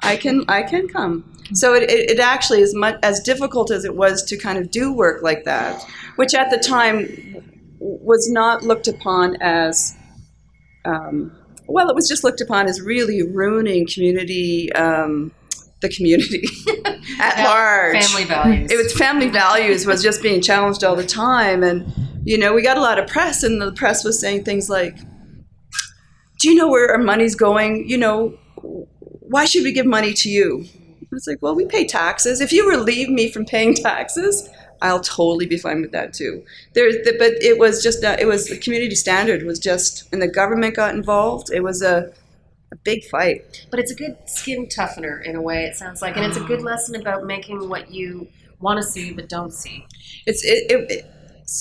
I can, I can come. So it, it, it actually is much as difficult as it was to kind of do work like that, which at the time was not looked upon as, um, well, it was just looked upon as really ruining community, um, the community at large. Family values. It was family values was just being challenged all the time, and you know we got a lot of press, and the press was saying things like, "Do you know where our money's going? You know, why should we give money to you?" It's like, well, we pay taxes. If you relieve me from paying taxes, I'll totally be fine with that too. There's, the, but it was just, uh, it was the community standard was just, and the government got involved. It was a, a big fight. But it's a good skin toughener in a way. It sounds like, and it's a good lesson about making what you want to see but don't see. It's it it,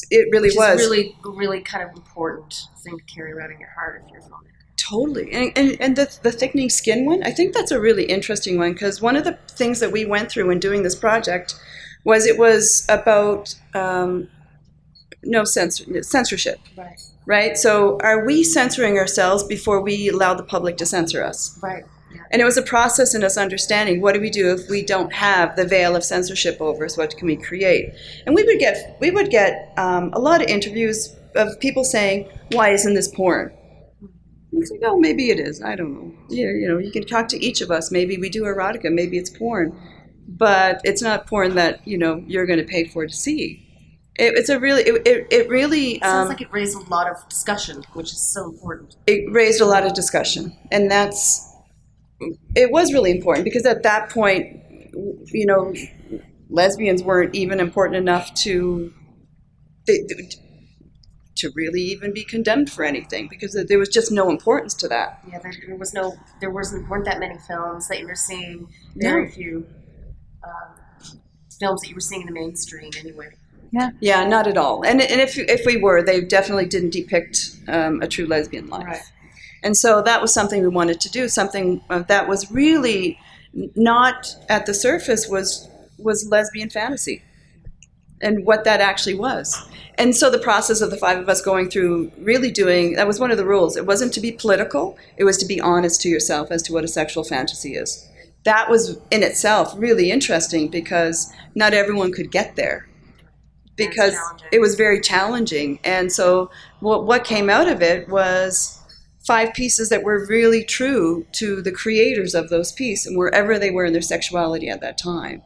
it, really Which was really, really kind of important thing to carry around in your heart if you're a filmmaker. Totally. And, and, and the, the thickening skin one, I think that's a really interesting one because one of the things that we went through in doing this project was it was about um, no censor, censorship, Right. Right? So are we censoring ourselves before we allow the public to censor us? Right. Yeah. And it was a process in us understanding what do we do if we don't have the veil of censorship over us? What can we create? And we would get we would get um, a lot of interviews of people saying, "Why isn't this porn?" And It's like, oh, maybe it is. I don't know. You, you know, you can talk to each of us. Maybe we do erotica. Maybe it's porn, but it's not porn that you know you're going to pay for to see. It, it's a really, it, it, it really. It sounds um, like it raised a lot of discussion, which is so important. it raised a lot of discussion and that's it was really important because at that point you know lesbians weren't even important enough to to really even be condemned for anything because there was just no importance to that Yeah, there, there was no, there wasn't, weren't that many films that you were seeing. Very No. few um, films that you were seeing in the mainstream, anyway. Yeah, Yeah, not at all. And, and if, if we were, they definitely didn't depict um, a true lesbian life. Right. And so that was something we wanted to do, something uh, that was really not at the surface was was lesbian fantasy and what that actually was. And so the process of the five of us going through really doing that was one of the rules. It wasn't to be political, it was to be honest to yourself as to what a sexual fantasy is. That was in itself really interesting because not everyone could get there. Because it was very challenging. And so what what came out of it was five pieces that were really true to the creators of those pieces and wherever they were in their sexuality at that time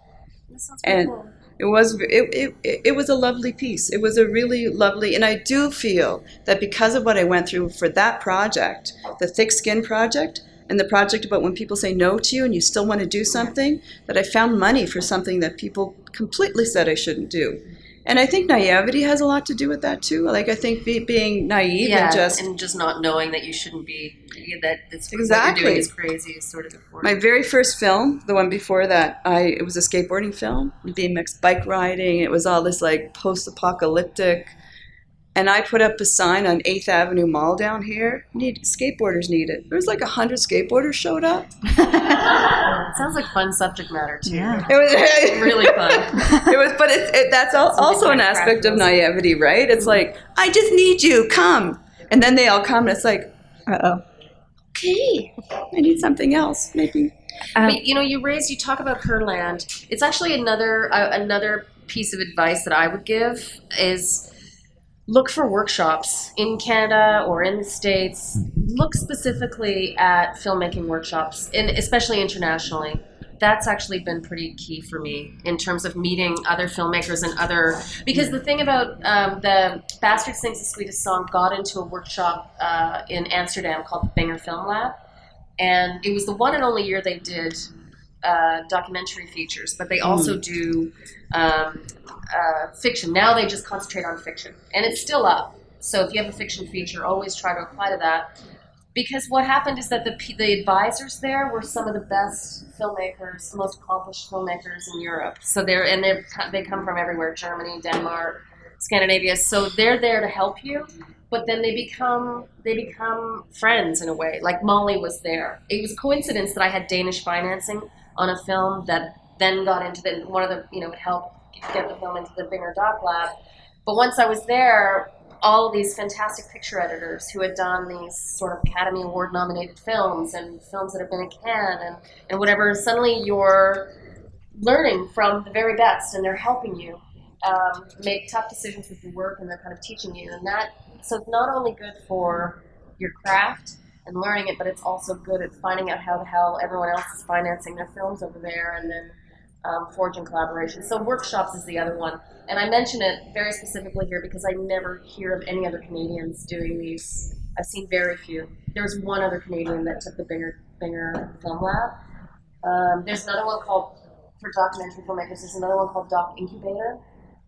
That and cool. it was it, it, it was a lovely piece it was a really lovely and i do feel that because of what i went through for that project the thick skin project and the project about when people say no to you and you still want to do something that i found money for something that people completely said i shouldn't do and i think naivety has a lot to do with that too like i think be, being naive yeah, and just and just not knowing that you shouldn't be that it's what you're Exactly. doing is crazy is sort of important. My very first film, the one before that, I it was a skateboarding film, BMX bike riding. It was all this like post-apocalyptic, and I put up a sign on Eighth Avenue Mall down here. Need skateboarders need it. There was like a hundred skateboarders showed up. sounds like fun subject matter too. Yeah. It was Really fun. it was, but it, it, that's al- also an like aspect of naivety, right? It's like I just need you, come, and then they all come, and it's like, Uh oh. okay, I need something else, maybe. Um, But, you know, you raised, you talk about Herland. It's actually another uh, another piece of advice that I would give is look for workshops in Canada or in the States. Look specifically at filmmaking workshops, and especially internationally. That's actually been pretty key for me in terms of meeting other filmmakers and other. Because the thing about um, the Bastard Sings the Sweetest Song got into a workshop uh, in Amsterdam called the Binger Film Lab and it was the one and only year they did uh, documentary features, but they also do um, uh, fiction. Now they just concentrate on fiction, and it's still up. So if you have a fiction feature, always try to apply to that. Because what happened is that the the advisors there were some of the best filmmakers, the most accomplished filmmakers in Europe. So they're and they they come from everywhere: Germany, Denmark, Scandinavia. So they're there to help you but then they become they become friends in a way. Like Molly was there. It was a coincidence that I had Danish financing on a film that then got into the one of the you know it helped get the film into the Binger Doc Lab. But once I was there, all of these fantastic picture editors who had done these sort of Academy Award nominated films and films that have been in Cannes and, and whatever, suddenly you're learning from the very best and they're helping you um, make tough decisions with your work and they're kind of teaching you. And that, so it's not only good for your craft and learning it, but it's also good at finding out how the hell everyone else is financing their films over there and then um, forging collaboration. So workshops is the other one. And I mention it very specifically here because I never hear of any other Canadians doing these. I've seen very few. There was one other Canadian that took the Binger, Binger Film Lab. Um, there's another one called, for documentary filmmakers, there's another one called Doc Incubator.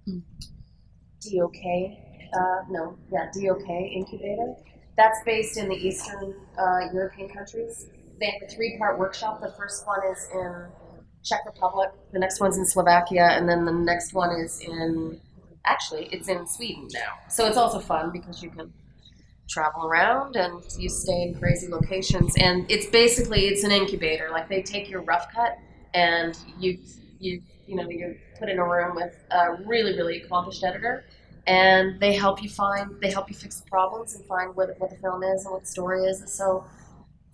DOK, uh, no, yeah, DOK Incubator. That's based in the Eastern uh, European countries. They have a three part workshop. The first one is in Czech Republic, the next one's in Slovakia, and then the next one is in, actually, it's in Sweden now. So it's also fun because you can travel around and you stay in crazy locations. And it's basically, it's an incubator. Like they take your rough cut and you, you, you know, you're put in a room with a really, really accomplished editor and they help you find they help you fix the problems and find what, what the film is and what the story is. And so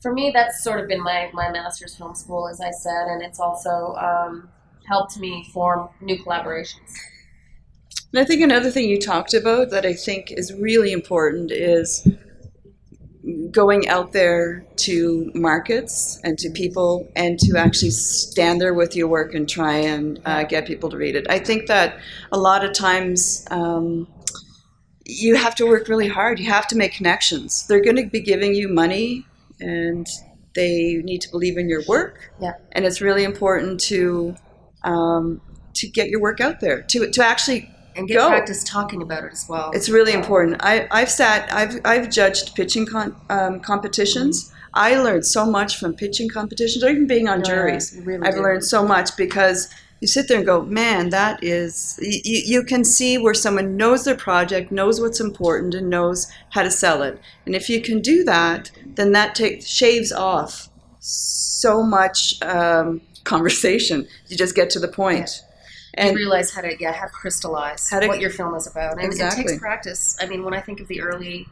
for me that's sort of been my, my master's film school as i said and it's also um, helped me form new collaborations. And I think another thing you talked about that I think is really important is going out there to markets and to people and to actually stand there with your work and try and uh, get people to read it. I think that a lot of times um, you have to work really hard. You have to make connections. They're going to be giving you money and they need to believe in your work. Yeah. And it's really important to um, to get your work out there, to, to actually and get Go. practice talking about it as well it's really important. I, I've sat, I've, I've judged pitching con, um, competitions. I learned so much from pitching competitions, or even being on Yeah, juries. really I've learned so much because you sit there and go, man, that is, you, you can see where someone knows their project, knows what's important, and knows how to sell it. And if you can do that, then that takes shaves off so much um, conversation. You just get to the point. You And realize how to yeah how to crystallize How to- what your film is about. And it takes practice. I mean, when I think of the early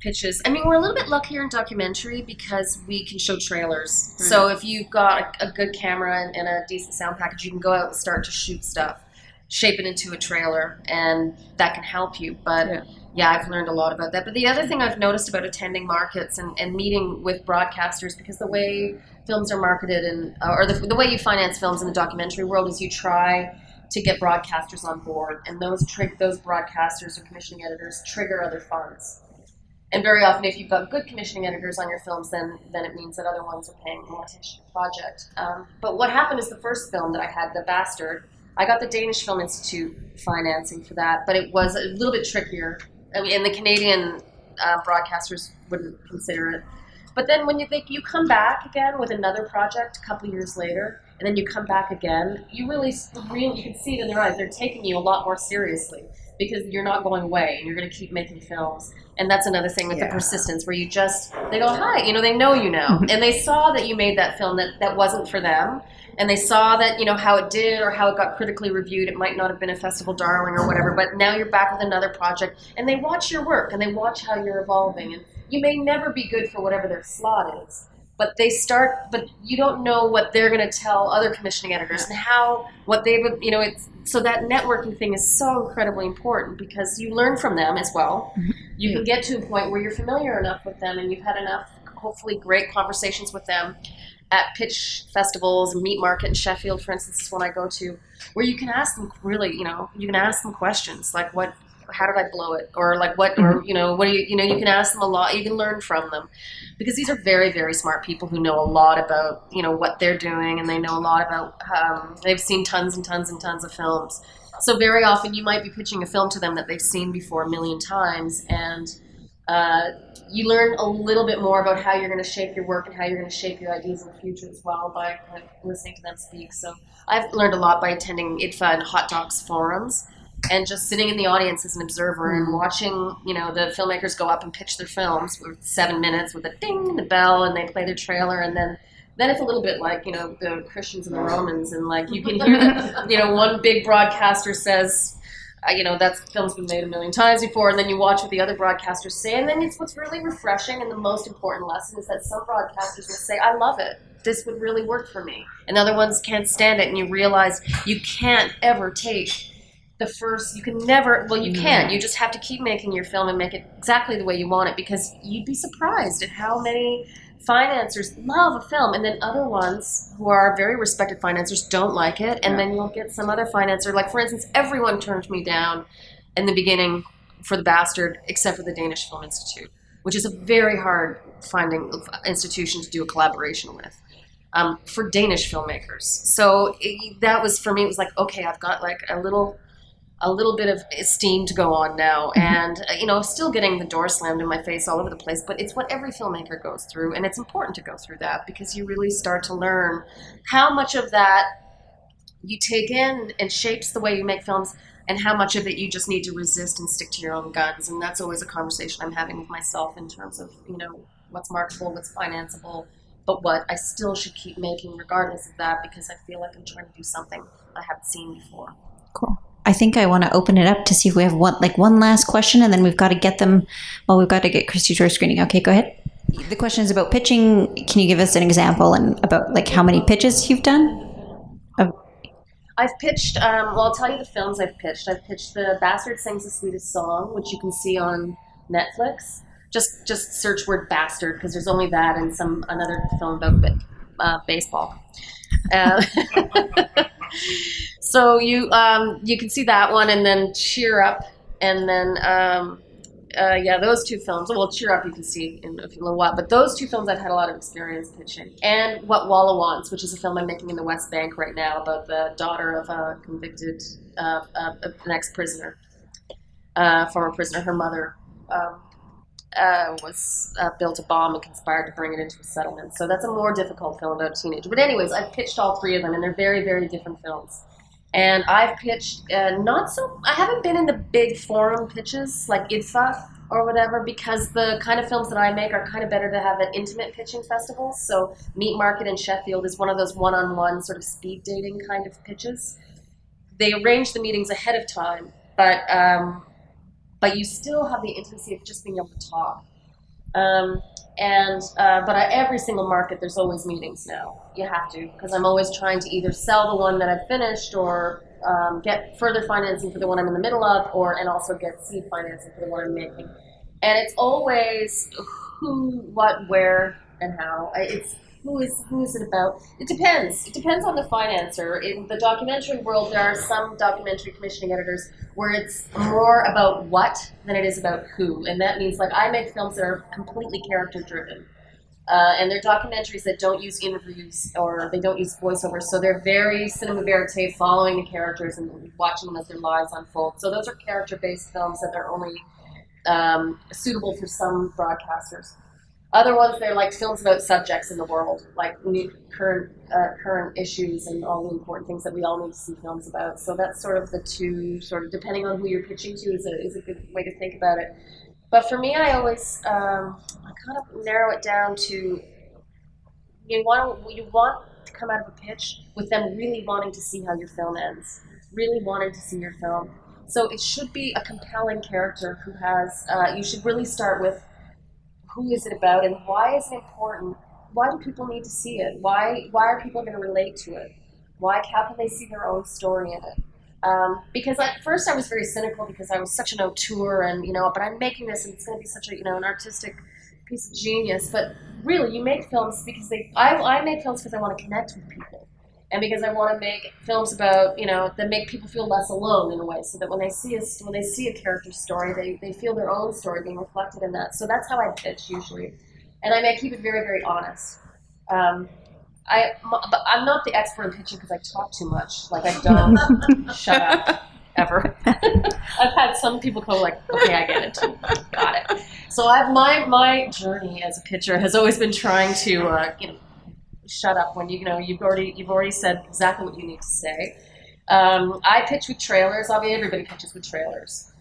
pitches, I mean, we're a little bit luckier in documentary because we can show trailers. So if you've got a, a good camera and, and a decent sound package, you can go out and start to shoot stuff, shape it into a trailer, and that can help you. But Yeah. yeah, I've learned a lot about that. But the other thing I've noticed about attending markets and, and meeting with broadcasters, because the way films are marketed and uh, or the, the way you finance films in the documentary world is you try to get broadcasters on board, and those trig- those broadcasters or commissioning editors trigger other funds. And very often, if you've got good commissioning editors on your films, then then it means that other ones are paying more attention to the project. Um, but what happened is the first film that I had, The Bastard, I got the Danish Film Institute financing for that, but it was a little bit trickier. I mean, and the Canadian uh, broadcasters wouldn't consider it. But then when you think you come back again with another project a couple years later, and then you come back again, you really, really you can see it in their eyes. They're taking you a lot more seriously because you're not going away and you're going to keep making films. And that's another thing with the persistence, where you just they go hi, you know, they know you now, and they saw that you made that film that that wasn't for them, and they saw that you know how it did or how it got critically reviewed. It might not have been a festival darling or whatever, but now you're back with another project, and they watch your work and they watch how you're evolving. And you may never be good for whatever their slot is, but they start. But you don't know what they're going to tell other commissioning editors and how what they would you know. It's so that networking thing is so incredibly important because you learn from them as well. Mm-hmm. You can get to a point where you're familiar enough with them and you've had enough, hopefully, great conversations with them at pitch festivals, MeetMarket in Sheffield, for instance, is one I go to, where you can ask them really, you know, you can ask them questions like what, how did I blow it, or like what, or you know, what do you, you know, you can ask them a lot. You can learn from them because these are very, very smart people who know a lot about, you know, what they're doing, and they know a lot about. Um, they've seen tons and tons and tons of films. So very often you might be pitching a film to them that they've seen before a million times, and uh, you learn a little bit more about how you're going to shape your work and how you're going to shape your ideas in the future as well by of listening to them speak. So I've learned a lot by attending IDFA and Hot Docs forums and just sitting in the audience as an observer and watching, you know, the filmmakers go up and pitch their films with seven minutes with a ding and the bell and they play their trailer and then then it's a little bit like, you know, the Christians and the Romans and like you can hear that, you know, one big broadcaster says, uh, you know, that film's been made a million times before, and then you watch what the other broadcasters say, and then it's what's really refreshing and the most important lesson is that some broadcasters will say, I love it. This would really work for me. And other ones can't stand it, and you realize you can't ever take the first, you can never, well, you can. You just have to keep making your film and make it exactly the way you want it because you'd be surprised at how many financiers love a film and then other ones who are very respected financiers don't like it. And then you'll get some other financier like for instance everyone turned me down in the beginning for the bastard except for the danish film institute which is a very hard finding institution to do a collaboration with um, for danish filmmakers. So it, that was for me it was like okay i've got like a little a little bit of esteem to go on now. And uh, you know still getting the door slammed in my face all over the place but it's what every filmmaker goes through and it's important to go through that because you really start to learn how much of that you take in and shapes the way you make films and how much of it you just need to resist and stick to your own guns. And that's always a conversation i'm having with myself in terms of you know what's marketable what's financeable but what i still should keep making regardless of that because i feel like i'm trying to do something i haven't seen before. Cool. I think I want to open it up to see if we have one like one last question, and then we've got to get them. Well, we've got to get Christy to our screening. Okay, go ahead. The question is about pitching. Can you give us an example and about like how many pitches you've done? I've pitched. Um, well, I'll tell you the films I've pitched. I've pitched the Bastard Sings the Sweetest Song, which you can see on Netflix. Just just search word bastard because there's only that and some another film about uh, baseball. Uh, so you um, you can see that one and then Cheer Up and then um, uh, yeah those two films. Well, Cheer Up you can see in a little while, but those two films I've had a lot of experience pitching. And What Walaa Wants, which is a film I'm making in the West Bank right now about the daughter of a convicted uh, uh, an ex prisoner, former prisoner. Her mother. Um, uh, was uh, built a bomb and conspired to bring it into a settlement. So that's a more difficult film about a teenager. But anyways, I've pitched all three of them, and they're very, very different films. And I've pitched uh, not so. I haven't been in the big forum pitches like IDFA or whatever because the kind of films that I make are kind of better to have at intimate pitching festivals. So MeetMarket in Sheffield is one of those one-on-one sort of speed dating kind of pitches. They arrange the meetings ahead of time, but um, but you still have the intimacy of just being able to talk. Um, and uh, but at every single market, there's always meetings now. You have to because I'm always trying to either sell the one that I've finished or um, get further financing for the one I'm in the middle of, or and also get seed financing for the one I'm making. And it's always who, what, where, and how. It's who is who is it about? It depends. It depends on the financer. In the documentary world, there are some documentary commissioning editors where it's more about what than it is about who, and that means like I make films that are completely character driven. Uh, and they're documentaries that don't use interviews or they don't use voiceovers, so they're very cinema verite, following the characters and watching them as their lives unfold. So those are character-based films that are only um, suitable for some broadcasters. Other ones, they're like films about subjects in the world, like new, current uh, current issues and all the important things that we all need to see films about. So that's sort of the two, sort of depending on who you're pitching to, is a, is a good way to think about it. But for me, I always um, I kind of narrow it down to you want you want to come out of a pitch with them really wanting to see how your film ends, really wanting to see your film. So it should be a compelling character who has. Uh, you should really start with who is it about and why is it important? Why do people need to see it? Why why are people going to relate to it? Why how can they see their own story in it? Um, because at first I was very cynical because I was such an auteur and you know, but I'm making this and it's going to be such a you know an artistic piece of genius. But really, you make films because they. I, I make films because I want to connect with people, and because I want to make films about you know that make people feel less alone in a way, so that when they see us when they see a character's story, they, they feel their own story being reflected in that. So that's how I pitch usually, and I may keep it very very honest. Um, I, but I'm not the expert in pitching because I talk too much. Like I don't shut up ever. I've had some people go like, "Okay, I get it, got it." So I've my my journey as a pitcher has always been trying to uh, you know shut up when you you know you've already you've already said exactly what you need to say. Um, I pitch with trailers. Obviously, everybody pitches with trailers,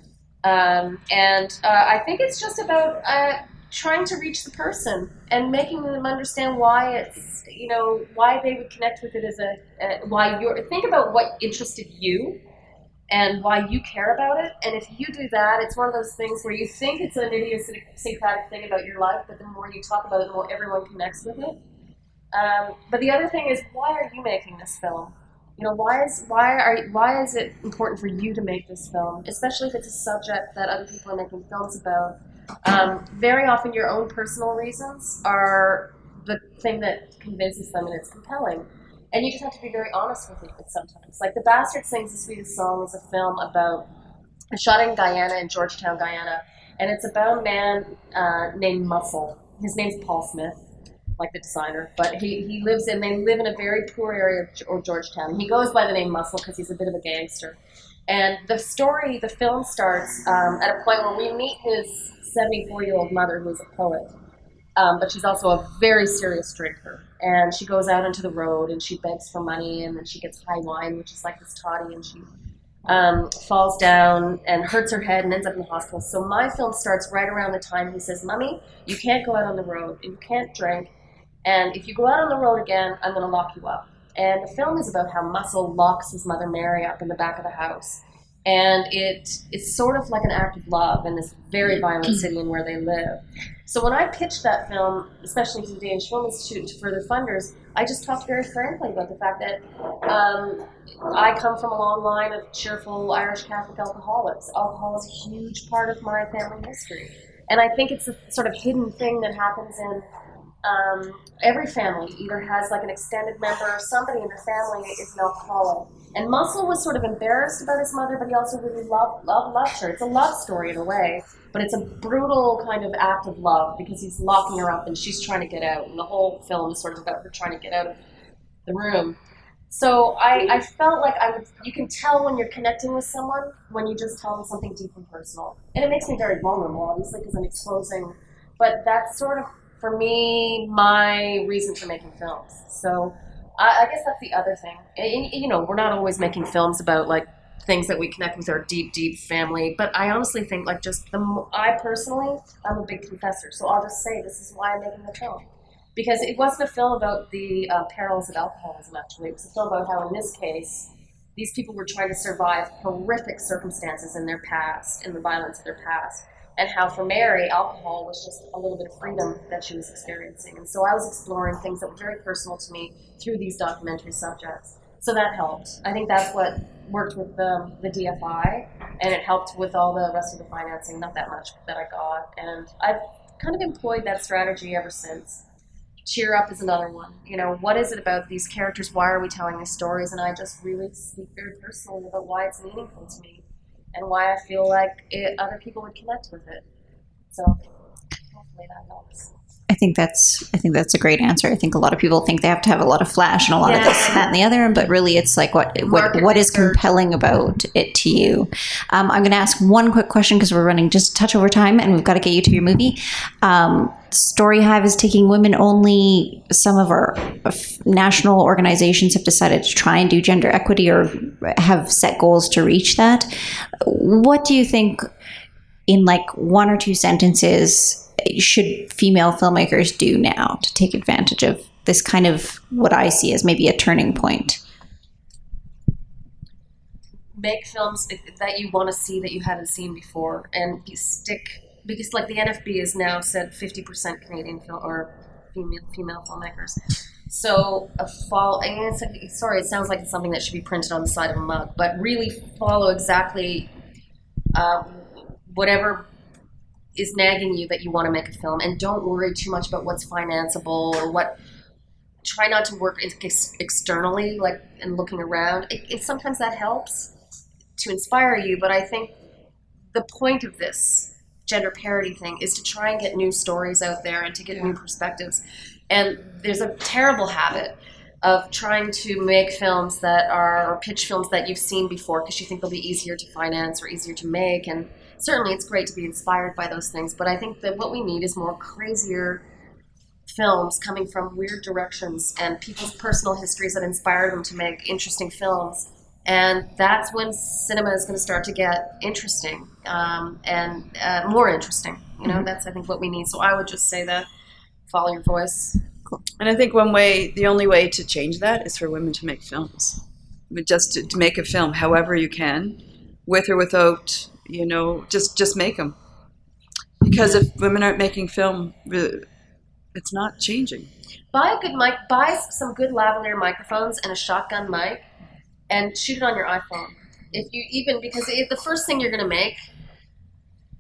um, and uh, I think it's just about uh, trying to reach the person and making them understand why it's you know why they would connect with it as a, why you're think about what interested you and why you care about it. And if you do that, it's one of those things where you think it's an idiosyncratic thing about your life, but the more you talk about it, the more everyone connects with it. Um, but the other thing is, why are you making this film? You know, why is why are why is it important for you to make this film, especially if it's a subject that other people are making films about? Um, very often, your own personal reasons are the thing that convinces them, and it's compelling. And you just have to be very honest with it sometimes. Like The Bastard Sings the Sweetest Song is a film about, shot in Guyana, in Georgetown, Guyana, and it's about a man uh, named Muscle. His name's Paul Smith, like the designer, but he, he lives in, they live in a very poor area of or Georgetown. He goes by the name Muscle because he's a bit of a gangster. And the story, the film starts um, at a point where we meet his 74 year old mother, who's a poet um, but she's also a very serious drinker. And she goes out into the road and she begs for money, and then she gets high wine, which is like this toddy, and she um, falls down and hurts her head and ends up in the hospital. So my film starts right around the time he says, "Mummy, you can't go out on the road, and you can't drink, and if you go out on the road again, I'm going to lock you up." And the film is about how Muscle locks his mother Mary up in the back of the house, and it it's sort of like an act of love in this very violent city in where they live. So when I pitched that film, especially to the Danish Film Institute to further funders, I just talked very frankly about the fact that um, I come from a long line of cheerful Irish Catholic alcoholics. Alcohol is a huge part of my family history, and I think it's a sort of hidden thing that happens in um, every family. Either has like an extended member or somebody in the family is an alcoholic. And Muscle was sort of embarrassed about his mother, but he also really loved, loved, loved her. It's a love story in a way, but it's a brutal kind of act of love because he's locking her up and she's trying to get out. And the whole film is sort of about her trying to get out of the room. So I, I felt like I would. You can tell when you're connecting with someone when you just tell them something deep and personal, and it makes me very vulnerable, obviously, because I'm exposing. But that's sort of for me my reason for making films. So I, I guess that's the other thing. And, you know, we're not always making films about like things that we connect with our deep, deep family. But I honestly think like just the I personally I'm a big confessor, so I'll just say this is why I'm making the film because it wasn't a film about the uh, perils of alcoholism. Actually, it was a film about how in this case these people were trying to survive horrific circumstances in their past, in the violence of their past. And how for Mary, alcohol was just a little bit of freedom that she was experiencing. And so I was exploring things that were very personal to me through these documentary subjects. So that helped. I think that's what worked with the, the DFI, and it helped with all the rest of the financing, not that much that I got. And I've kind of employed that strategy ever since. Cheer Up is another one. You know, what is it about these characters? Why are we telling these stories? And I just really speak very personally about why it's meaningful to me and why I feel like it, other people would connect with it. So hopefully that helps. I think that's I think that's a great answer. I think a lot of people think they have to have a lot of flash and a lot of this and that, and the other, but really it's like what what, what is compelling about it to you. Um, I'm going to ask one quick question because we're running just a touch over time, and we've got to get you to your movie. Um, Story Hive is taking women only. Some of our national organizations have decided to try and do gender equity or have set goals to reach that. What do you think? in like one or two sentences should female filmmakers do now to take advantage of this kind of what I see as maybe a turning point? make films that you want to see that you haven't seen before and stick because like the NFB has now said 50% Canadian film or female female filmmakers. So a fall. Sorry, it sounds like it's something that should be printed on the side of a mug, but really follow exactly uh, whatever is nagging you that you want to make a film, and don't worry too much about what's financeable or what. Try not to work ex- externally, like and looking around. It, it sometimes that helps to inspire you, but I think the point of this gender parity thing is to try and get new stories out there and to get new perspectives. And there's a terrible habit of trying to make films that are or pitch films that you've seen before because you think they'll be easier to finance or easier to make and certainly it's great to be inspired by those things but i think that what we need is more crazier films coming from weird directions and people's personal histories that inspire them to make interesting films. And that's when cinema is going to start to get interesting um, and uh, more interesting you know? That's i think what we need. So i would just say that. Follow your voice. Cool. And I think one way, the only way to change that is for women to make films. But Just to, to make a film, however you can, with or without, you know, just just make them. Because if women aren't making film, it's not changing. buy a good mic buy some good lavalier microphones and a shotgun mic and shoot it on your iphone if you even because it, the first thing you're going to make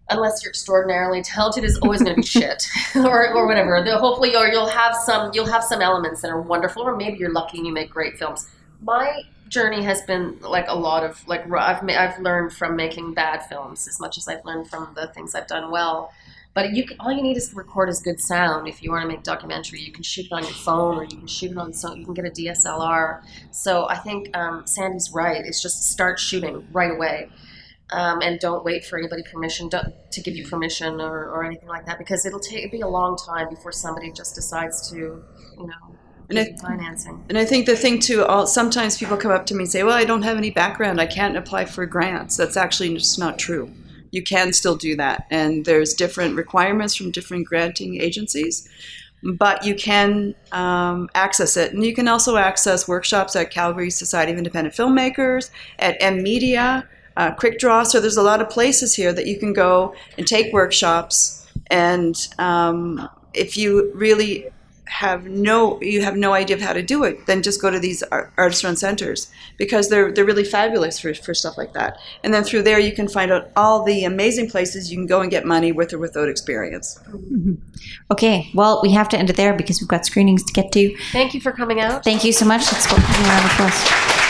unless you're extraordinarily talented is always going to be shit or, or whatever hopefully or you'll have some you'll have some elements that are wonderful or maybe you're lucky and you make great films my journey has been like a lot of like I've, I've learned from making bad films as much as I've learned from the things I've done well but you can, all you need is to record is good sound. If you want to make documentary, you can shoot it on your phone, or you can shoot it on so you can get a DSLR. So I think um, Sandy's right. It's just start shooting right away, um, and don't wait for anybody permission to give you permission or, or anything like that because it'll take it'll be a long time before somebody just decides to you know And I- financing. And I think the thing too, all, sometimes people come up to me and say, "Well, I don't have any background. I can't apply for grants." That's actually just not true. You can still do that, and there's different requirements from different granting agencies, but you can um, access it. And you can also access workshops at Calgary Society of Independent Filmmakers, at EMMEDIA, uh, Quick Draw. So there's a lot of places here that you can go and take workshops. And um, if you really have no you have no idea of how to do it, then just go to these art- artist run centers because they're they're really fabulous for, for stuff like that. And then through there you can find out all the amazing places you can go and get money with or without experience. Mm-hmm. Okay, well, we have to end it there because we've got screenings to get to. Thank you for coming out. Thank you so much. Let's go give a round of applause.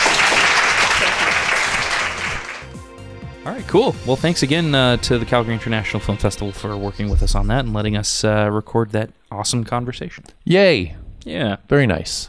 Cool. Well, thanks again uh, to the Calgary International Film Festival for working with us on that and letting us uh, record that awesome conversation. Yay! Yeah. Very nice.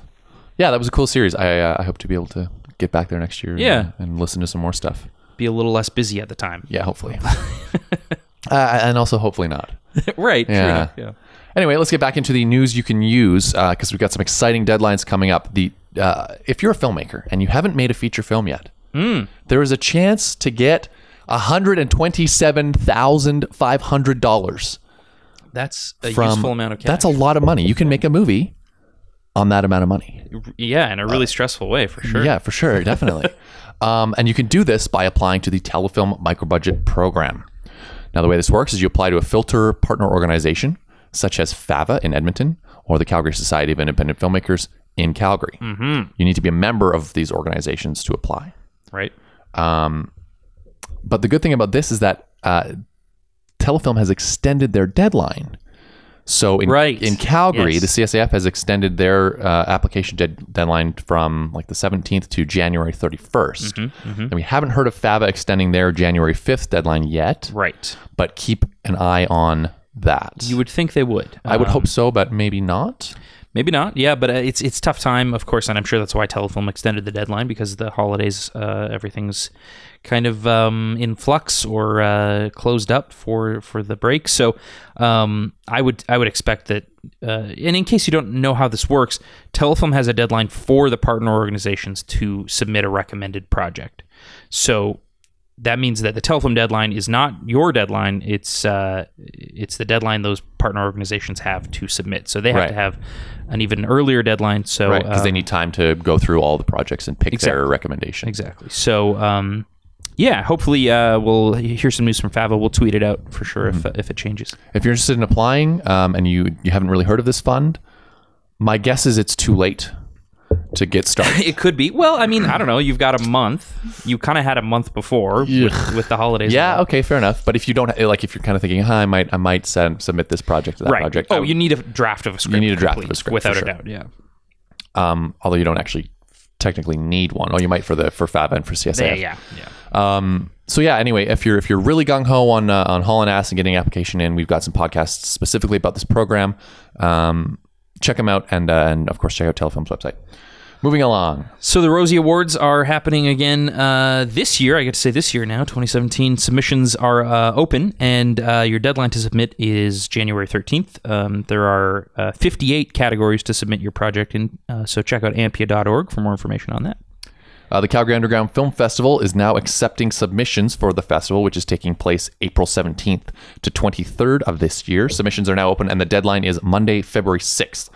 yeah, that was a cool series. I uh, I hope to be able to get back there next year. Yeah. and, and listen to some more stuff. Be a little less busy at the time. Yeah, hopefully. uh, and also hopefully not. right. Yeah. yeah. Anyway, let's get back into the news you can use because we've got some exciting deadlines coming up. The uh, if you're a filmmaker and you haven't made a feature film yet, there is a chance to get hundred and twenty-seven thousand five hundred dollars That's a from. useful amount of cash. That's a lot of money. You can make a movie on that amount of money. yeah, in a really stressful way for sure. Yeah, for sure, definitely. um, and you can do this by applying to the Telefilm Microbudget Program. Now, the way this works is you apply to a filter partner organization, such as FAVA in Edmonton or the Calgary Society of Independent Filmmakers in Calgary. Mm-hmm. You need to be a member of these organizations to apply. Right. But the good thing about this is that uh, Telefilm has extended their deadline. So in, Right. in Calgary, Yes. the CSIF has extended their uh, application dead- deadline from like the 17th to January 31st. Mm-hmm, And we haven't heard of FAVA extending their January 5th deadline yet, Right. but keep an eye on that. You would think they would. I would Um, hope so, but maybe not. Maybe not. Yeah, but uh, it's it's tough time, of course, and I'm sure that's why Telefilm extended the deadline because the holidays, uh, everything's kind of um, in flux or uh, closed up for for the break. So um, I would I would expect that. Uh, and in case you don't know how this works, Telefilm has a deadline for the partner organizations to submit a recommended project. So that means that the Telefilm deadline is not your deadline. It's uh, it's the deadline those partner organizations have to submit. So they have Right. to have an even earlier deadline. So Right, because they um, need time to go through all the projects and pick their recommendation. exactly. So um, yeah, hopefully uh, we'll hear some news from Fava. We'll tweet it out for sure Mm-hmm. if if it changes. If you're interested in applying um, and you you haven't really heard of this fund, my guess is it's too late to get started. It could be. Well, I mean, I don't know. You've got a month. You kind of had a month before with, with the holidays. yeah, okay, fair enough. But if you don't like, if you're kind of thinking, "Huh, I might I might send, submit this project to that Right. project," Oh, would- you need a draft of a script. You need a draft of a script, without for a doubt. Yeah. um, although you don't actually technically need one. Oh, you might for the for FAVA and for CSIF. Yeah. Yeah. Yeah. Um, so yeah. Anyway, if you're if you're really gung ho on uh, on hauling ass and getting an application in, we've got some podcasts specifically about this program. Um, check them out, and uh, and of course check out Telefilm's website. Moving along. So the Rosie Awards are happening again uh, this year. I get to say this year now, 2017. Submissions are uh, open, and uh, your deadline to submit is January 13th. Um, there are uh, 58 categories to submit your project in, uh, so check out ampia.org for more information on that. Uh, the Calgary Underground Film Festival is now accepting submissions for the festival, which is taking place April 17th to 23rd of this year. Submissions are now open, and the deadline is Monday, February 6th.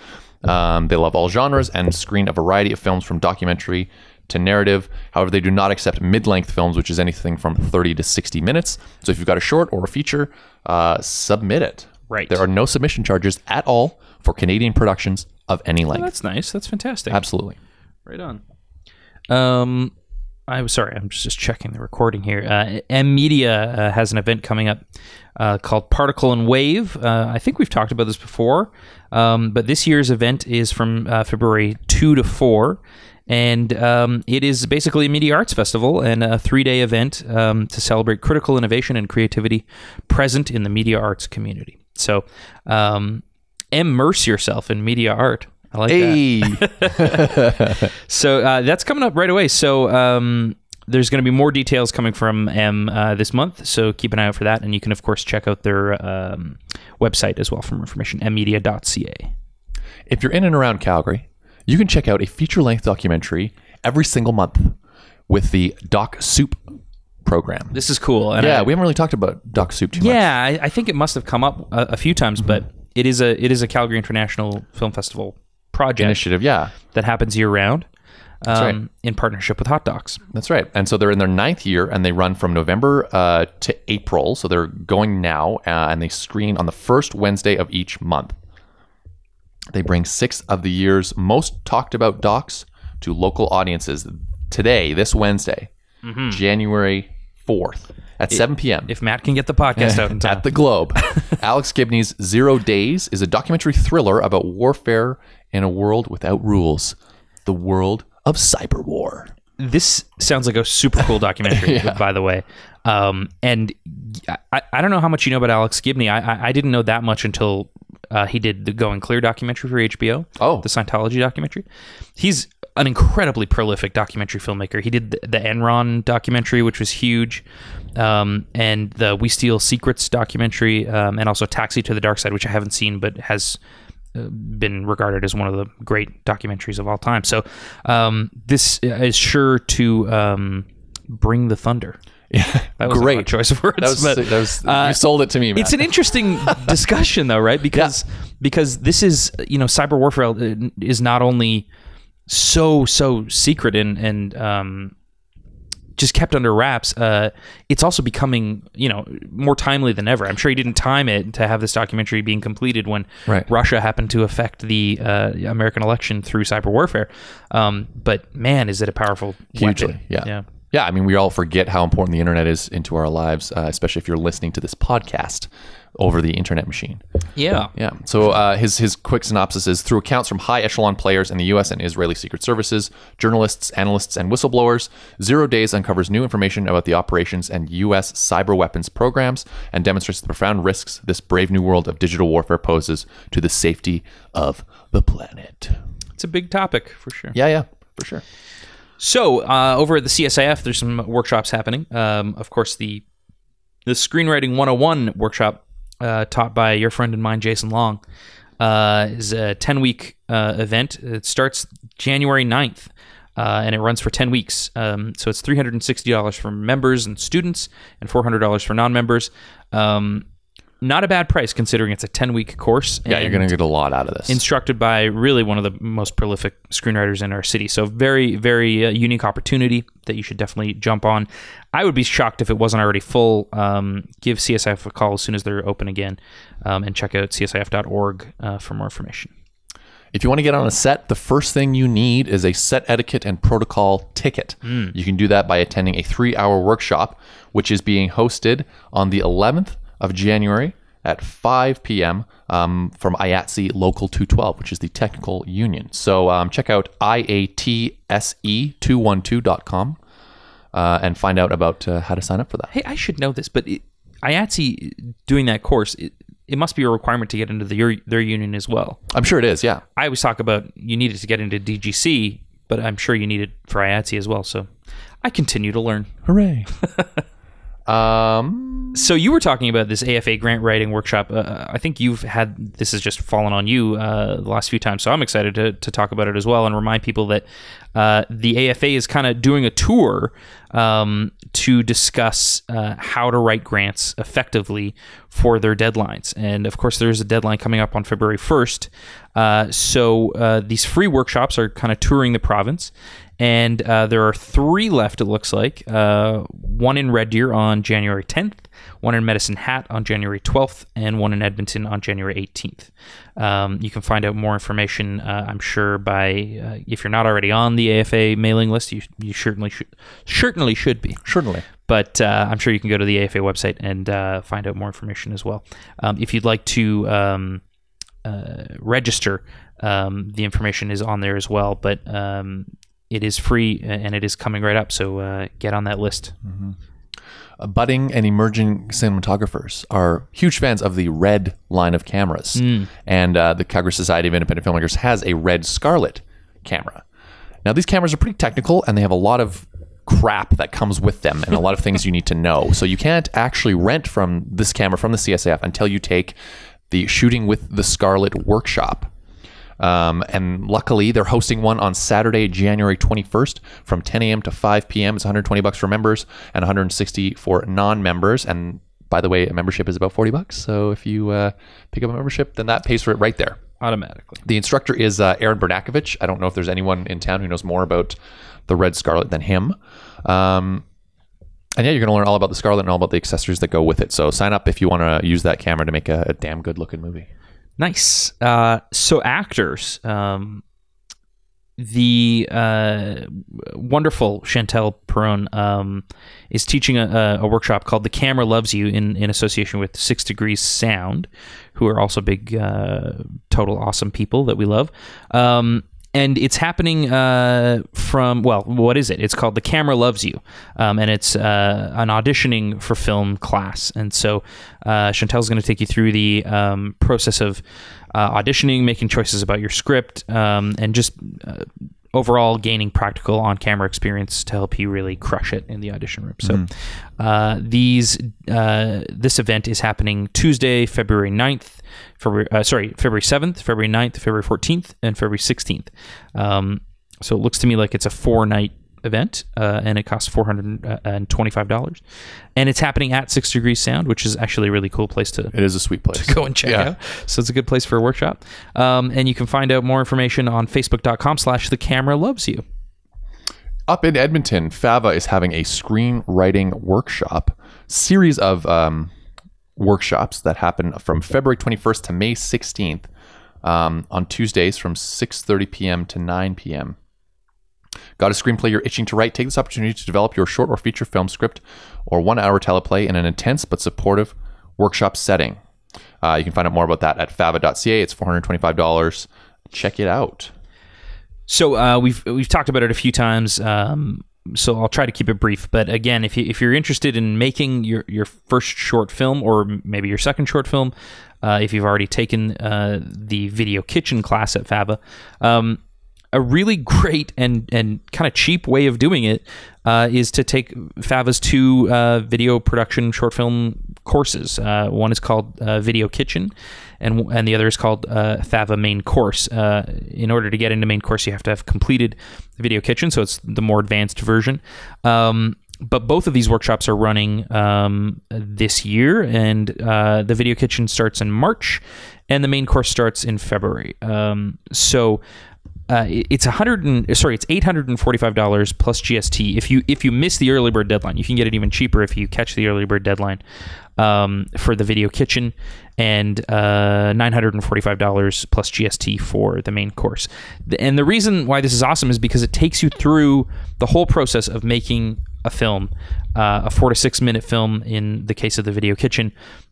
Um, they love all genres and screen a variety of films from documentary to narrative. However, they do not accept mid length films, which is anything from 30 to 60 minutes. So if you've got a short or a feature, uh, submit it. Right. There are no submission charges at all for Canadian productions of any length. That's nice. That's fantastic. Absolutely. Right on. Um, I'm sorry, I'm just checking the recording here. Uh, EMMEDIA uh, has an event coming up uh, called Particle and Wave. Uh, I think we've talked about this before, um, but this year's event is from uh, February 2 to 4. And um, it is basically a media arts festival and a three day event um, to celebrate critical innovation and creativity present in the media arts community. So, um, immerse yourself in media art. I like that. Hey. So uh, that's coming up right away. So um, there's going to be more details coming from M uh, this month. So keep an eye out for that. And you can, of course, check out their um, website as well for more information, emmedia.ca. If you're in and around Calgary, you can check out a feature length documentary every single month with the Doc Soup program. This is cool. And yeah, I- we haven't really talked about Doc Soup too much. yeah, I, I think it must have come up a, a few times, but it is a it is a Calgary International Film Festival project Initiative, yeah, that happens year round. Um, right. In partnership with Hot Docs. that's right. And so they're in their ninth year, and they run from November uh, to April. So they're going now, uh, and they screen on the first Wednesday of each month. They bring six of the year's most talked about docs to local audiences today, this Wednesday, January 4th at 7 p.m. If Matt can get the podcast out in time. at the Globe. Alex Gibney's Zero Days is a documentary thriller about warfare in a world without rules, the world of cyber war. this sounds like a super cool documentary by the way um, and I, I don't know how much you know about Alex Gibney. I I, I didn't know that much until uh, he did the Going Clear documentary for HBO. Oh. the Scientology documentary. He's an incredibly prolific documentary filmmaker. He did the, the Enron documentary, which was huge, um, and the We Steal Secrets documentary, um, and also Taxi to the Dark Side, which I haven't seen, but has been regarded as one of the great documentaries of all time. So um, this is sure to um, bring the thunder. Yeah, That was a great choice of words. That was, but, that was uh, you sold it to me. Matt. it's an interesting discussion though right because because this is you know cyber warfare uh, is not only so so secret and and um just kept under wraps uh it's also becoming you know more timely than ever i'm sure he didn't time it to have this documentary being completed when Right. russia happened to affect the uh, american election through cyber warfare um but man is it a powerful hugely. weapon. Yeah. yeah Yeah, I mean, we all forget how important the internet is into our lives, uh, especially if you're listening to this podcast over the internet machine. yeah Yeah. So uh, his his quick synopsis is through accounts from high echelon players in the U.S. and Israeli secret services, journalists, analysts, and whistleblowers. Zero Days uncovers new information about the operations and U.S. cyber weapons programs and demonstrates the profound risks this brave new world of digital warfare poses to the safety of the planet. it's a big topic for sure Yeah, yeah, for sure. So uh, over at the CSIF, there's some workshops happening. Um, of course, the the screenwriting 101 workshop uh, taught by your friend and mine, Jason Long, uh, is a 10 week uh, event. It starts January 9th. Uh, and it runs for 10 weeks. Um, so it's $360 for members and students and $400 for non members. Um, not a bad price considering it's a 10 week course. Yeah, you're gonna get a lot out of this. instructed by really one of the most prolific screenwriters in our city. So very, very uh, unique opportunity that you should definitely jump on. I would be shocked if it wasn't already full. Um, give CSIF a call as soon as they're open again, um, and check out csif.org uh, for more information. If you want to get on a set, the first thing you need is a set etiquette and protocol ticket. You can do that by attending a three hour workshop, which is being hosted on the 11th of January at 5 p.m. Um, from IATSE Local 212, which is the technical union. So um, check out E IATSE212.com uh, and find out about uh, how to sign up for that. Hey, I should know this, but it, IATSE doing that course, it, it must be a requirement to get into the, your, their union as well. I'm sure it is, yeah. I always talk about you needed to get into DGC, but I'm sure you need it for IATSE as well. So I continue to learn. Hooray. um, So you were talking about this AFA grant writing workshop. Uh, I think you've had this has just fallen on you uh, the last few times. So I'm excited to, to talk about it as well and remind people that uh, the AFA is kind of doing a tour um, to discuss uh, how to write grants effectively for their deadlines. And of course, there's a deadline coming up on February 1st. Uh, so uh, these free workshops are kind of touring the province. And uh, there are three left, it looks like. Uh, one in Red Deer on January 10th, one in Medicine Hat on January 12th, and one in Edmonton on January 18th. Um, you can find out more information, uh, I'm sure, by uh, if you're not already on the AFA mailing list, you, you certainly should, certainly should be. certainly. But uh, I'm sure you can go to the AFA website and uh, find out more information as well. Um, if you'd like to um, uh, register, um, the information is on there as well. But um, it is free and it is coming right up. So uh, get on that list. Uh, budding and emerging cinematographers are huge fans of the red line of cameras. And uh, the Calgary Society of Independent Filmmakers has a red scarlet camera. Now, these cameras are pretty technical and they have a lot of crap that comes with them and a lot of things you need to know. So you can't actually rent from this camera from the CSIF until you take the shooting with the Scarlet workshop. Um, and luckily, they're hosting one on Saturday, January 21st from 10 a.m. to 5 p.m. It's 120 bucks for members and 160 for non-members. And by the way, a membership is about 40 bucks. So if you uh, pick up a membership, then that pays for it right there. Automatically. The instructor is uh, Aaron Bernakovich. I don't know if there's anyone in town who knows more about the Red Scarlet than him. Um, and yeah, you're going to learn all about the Scarlet and all about the accessories that go with it. So sign up if you want to use that camera to make a, a damn good looking movie. Nice. Uh, so actors, um, the uh, wonderful Chantal Perron um, is teaching a, a workshop called "The Camera Loves You" in, in association with Six Degrees Sound, who are also big, uh, total awesome people that we love. Um, and it's happening uh, from well, what is it? It's called The Camera Loves You, um, and it's uh, an auditioning for film class. And so uh, Chantal's going to take you through the um, process of uh, auditioning, making choices about your script, um, and just uh, overall gaining practical on-camera experience to help you really crush it in the audition room. So uh, these uh, this event is happening Tuesday, February 9th, February uh, sorry, February 7th, February 9th, February 14th, and February 16th. Um, so it looks to me like it's a four-night event, uh, and it costs four hundred and twenty-five dollars, and it's happening at Six Degrees Sound, which is actually a really cool place to It is a sweet place. to go and check Yeah. out. So it's a good place for a workshop. Um, and you can find out more information on facebook.com slash the camera loves you. Up in Edmonton, Fava is having a screenwriting workshop series of um, workshops that happen from February 21st to May 16th um, on Tuesdays from 6:30 p.m. to 9 p.m. Got a screenplay you're itching to write? Take this opportunity to develop your short or feature film script or one-hour teleplay in an intense but supportive workshop setting. Uh, you can find out more about that at fava.ca. It's $425. Check it out. So uh, we've we've talked about it a few times. Um, so I'll try to keep it brief. But again, if you if you're interested in making your your first short film or maybe your second short film, uh, if you've already taken uh, the video kitchen class at Fava, um, a really great and and kind of cheap way of doing it uh, is to take Fava's two uh, video production short film courses. Uh, one is called uh, Video Kitchen, and and the other is called uh, Fava Main Course. Uh, in order to get into Main Course, you have to have completed Video Kitchen, so it's the more advanced version. Um, but both of these workshops are running um, this year, and the Video Kitchen starts in March, and the main course starts in February. Um, so uh, it's a hundred and sorry, it's eight hundred and forty five dollars plus GST. If you if you miss the early bird deadline, you can get it even cheaper if you catch the early bird deadline um, for the video kitchen, and uh, nine hundred and forty five dollars plus GST for the main course. And the reason why this is awesome is because it takes you through the whole process of making a film, uh, a four to six minute film in the case of the video kitchen,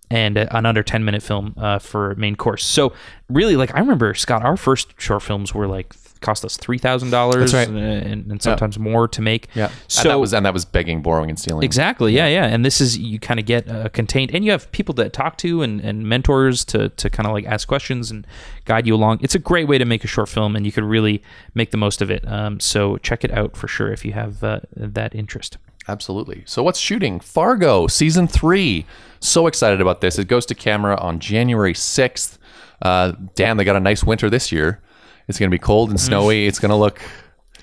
and a- an under 10 minute film uh, for main course. So really, like I remember Scott, our first short films were like cost us three thousand dollars, right. and, and sometimes more to make. Yeah. So and that was and that was begging, borrowing, and stealing. Exactly. Yeah, yeah. And this is you kind of get uh, contained, and you have people that talk to and, and mentors to to kind of like ask questions and guide you along. It's a great way to make a short film, and you could really make the most of it. Um, so check it out for sure if you have uh, that interest. Absolutely. So what's shooting? Fargo season three. So excited about this. It goes to camera on January sixth. Uh, damn, they got a nice winter this year. It's going to be cold and snowy. It's going to look.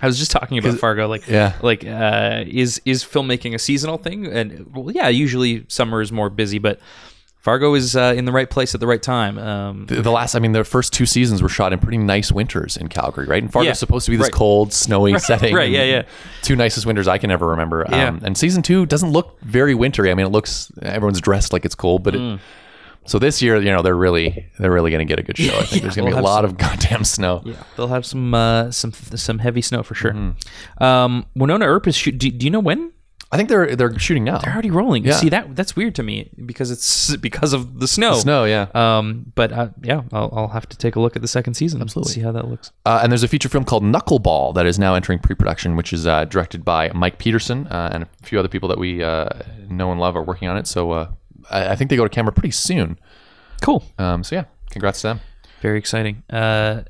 I was just talking about Fargo, like Yeah. like uh, is is filmmaking a seasonal thing? And well, yeah, usually summer is more busy, but Fargo is uh, in the right place at the right time. Um, The the last, I mean, the first two seasons were shot in pretty nice winters in Calgary, right? And Fargo's Yeah. supposed to be this Right. cold, snowy setting. right, yeah, yeah. Two nicest winters I can ever remember. Yeah. Um, and season two doesn't look very wintry. I mean, it looks everyone's dressed like it's cold, but Mm. it. So this year, you know, they're really they're really going to get a good show. I think there's going to we'll be a lot of goddamn snow. Yeah, they'll have some uh, some some heavy snow for sure. Mm-hmm. Um, Wynonna Earp is shoot. Do, do you know when? I think they're they're shooting now. They're already rolling. Yeah. See that that's weird to me because it's because of the snow. Snow, yeah. Um, but uh, yeah, I'll, I'll have to take a look at the second season. Absolutely, see how that looks. Uh, and there's a feature film called Knuckleball that is now entering pre-production, which is uh, directed by Mike Peterson uh, and a few other people that we uh, know and love are working on it. So uh, I, I think they go to camera pretty soon. Cool. Um, so yeah, congrats to them. Very exciting. Uh,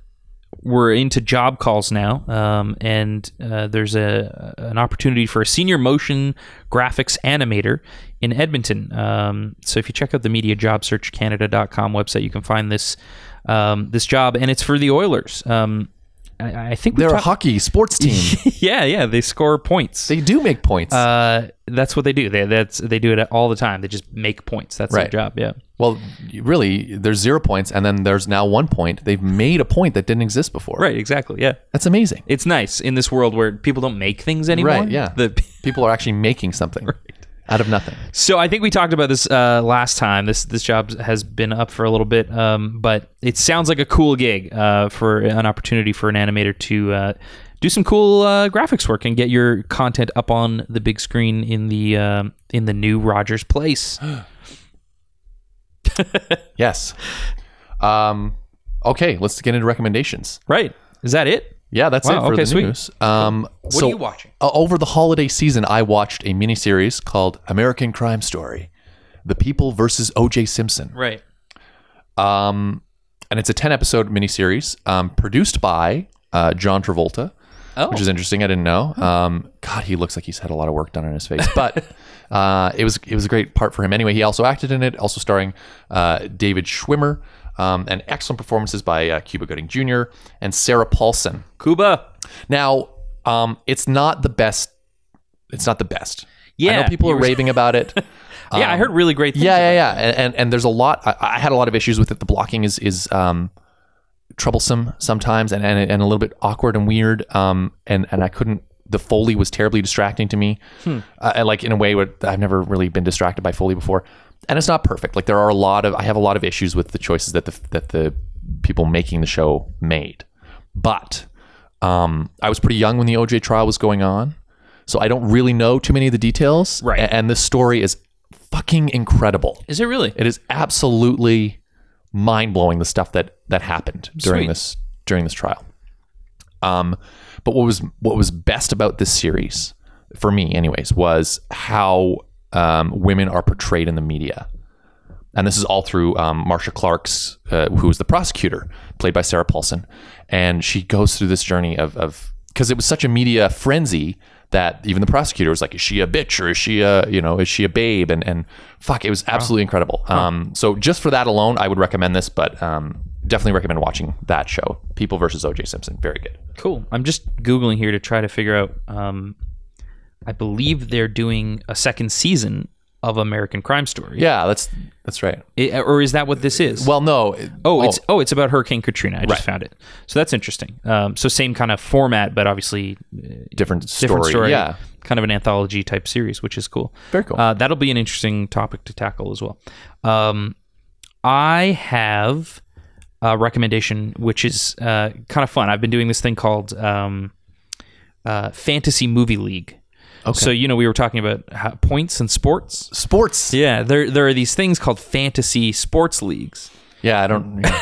we're into job calls now, um, and uh, there's a an opportunity for a senior motion graphics animator in Edmonton. Um, so if you check out the MediaJobSearchCanada.com website, you can find this um, this job, and it's for the Oilers. I, I think They're a hockey sports team. yeah, yeah, they score points. they do make points. uh, that's what they do. They that's they do it all the time. They just make points. That's Right. their job. Yeah. well, really, there's zero points, and then there's now one point. They've made a point that didn't exist before. Right. Exactly. Yeah. That's amazing. It's nice in this world where people don't make things anymore. Right, yeah. The, People are actually making something out of nothing. so I think we talked about this uh, last time. This this job has been up for a little bit, um, but it sounds like a cool gig uh, for an opportunity for an animator to uh, do some cool uh, graphics work and get your content up on the big screen in the um in the new Rogers Place. Yes. Um, okay, let's get into recommendations. right? Is that it? Yeah, that's Wow, it for okay, the sweet. news. Um, What so, are you watching? uh, over the holiday season, I watched a miniseries called American Crime Story: The People versus O.J. Simpson. Right. Um, and it's a ten episode miniseries um, produced by uh, John Travolta. Oh. which is interesting. I didn't know. Um, God, he looks like he's had a lot of work done on his face, but uh, it was it was a great part for him. Anyway, he also acted in it, also starring uh, David Schwimmer, um, and excellent performances by uh, Cuba Gooding Jr. and Sarah Paulson. Cuba. Now, um, it's not the best. It's not the best. I Yeah, know people are raving about it. Yeah, I heard really great things. Um, Yeah, yeah, yeah. And, and and there's a lot. I, I had a lot of issues with it. The blocking is is um, troublesome sometimes, and, and and a little bit awkward and weird. Um, and and I couldn't. The foley was terribly distracting to me. Hmm. Uh, and, like in a way where I've never really been distracted by foley before. And it's not perfect. Like there are a lot of I have a lot of issues with the choices that the that the people making the show made. But um, I was pretty young when the OJ trial was going on, so I don't really know too many of the details. Right. And this story is fucking incredible. Is it really? It is absolutely mind blowing the stuff that that happened during Sweet. this during this trial. Um, but what was what was best about this series for me, anyways, was how um, women are portrayed in the media. And this is all through um, Marcia Clark's, uh, who is the prosecutor, played by Sarah Paulson, and she goes through this journey of of because it was such a media frenzy that even the prosecutor was like, "Is she a bitch or is she a you know is she a babe?" And and fuck, it was absolutely incredible. Um, so just for that alone, I would recommend this, but um, definitely recommend watching that show, People versus O.J. Simpson. Very good. Cool. I'm just googling here to try to figure out. Um, I believe they're doing a second season of American Crime Story. Yeah, that's that's right. I- or is that what this is? Well, no. it- Oh, it's oh, it's about Hurricane Katrina. I just Right. found it. So that's interesting. Um, so same kind of format, but obviously uh, different story. different story. Yeah, kind of an anthology type series, which is cool. Very cool. Uh, that'll be an interesting topic to tackle as well. Um, I have a recommendation, which is uh, kind of fun. I've been doing this thing called um, uh, Fantasy Movie League. Okay. So you know we were talking about how, points and sports. sports. Yeah, there there are these things called fantasy sports leagues Yeah, I don't. yeah.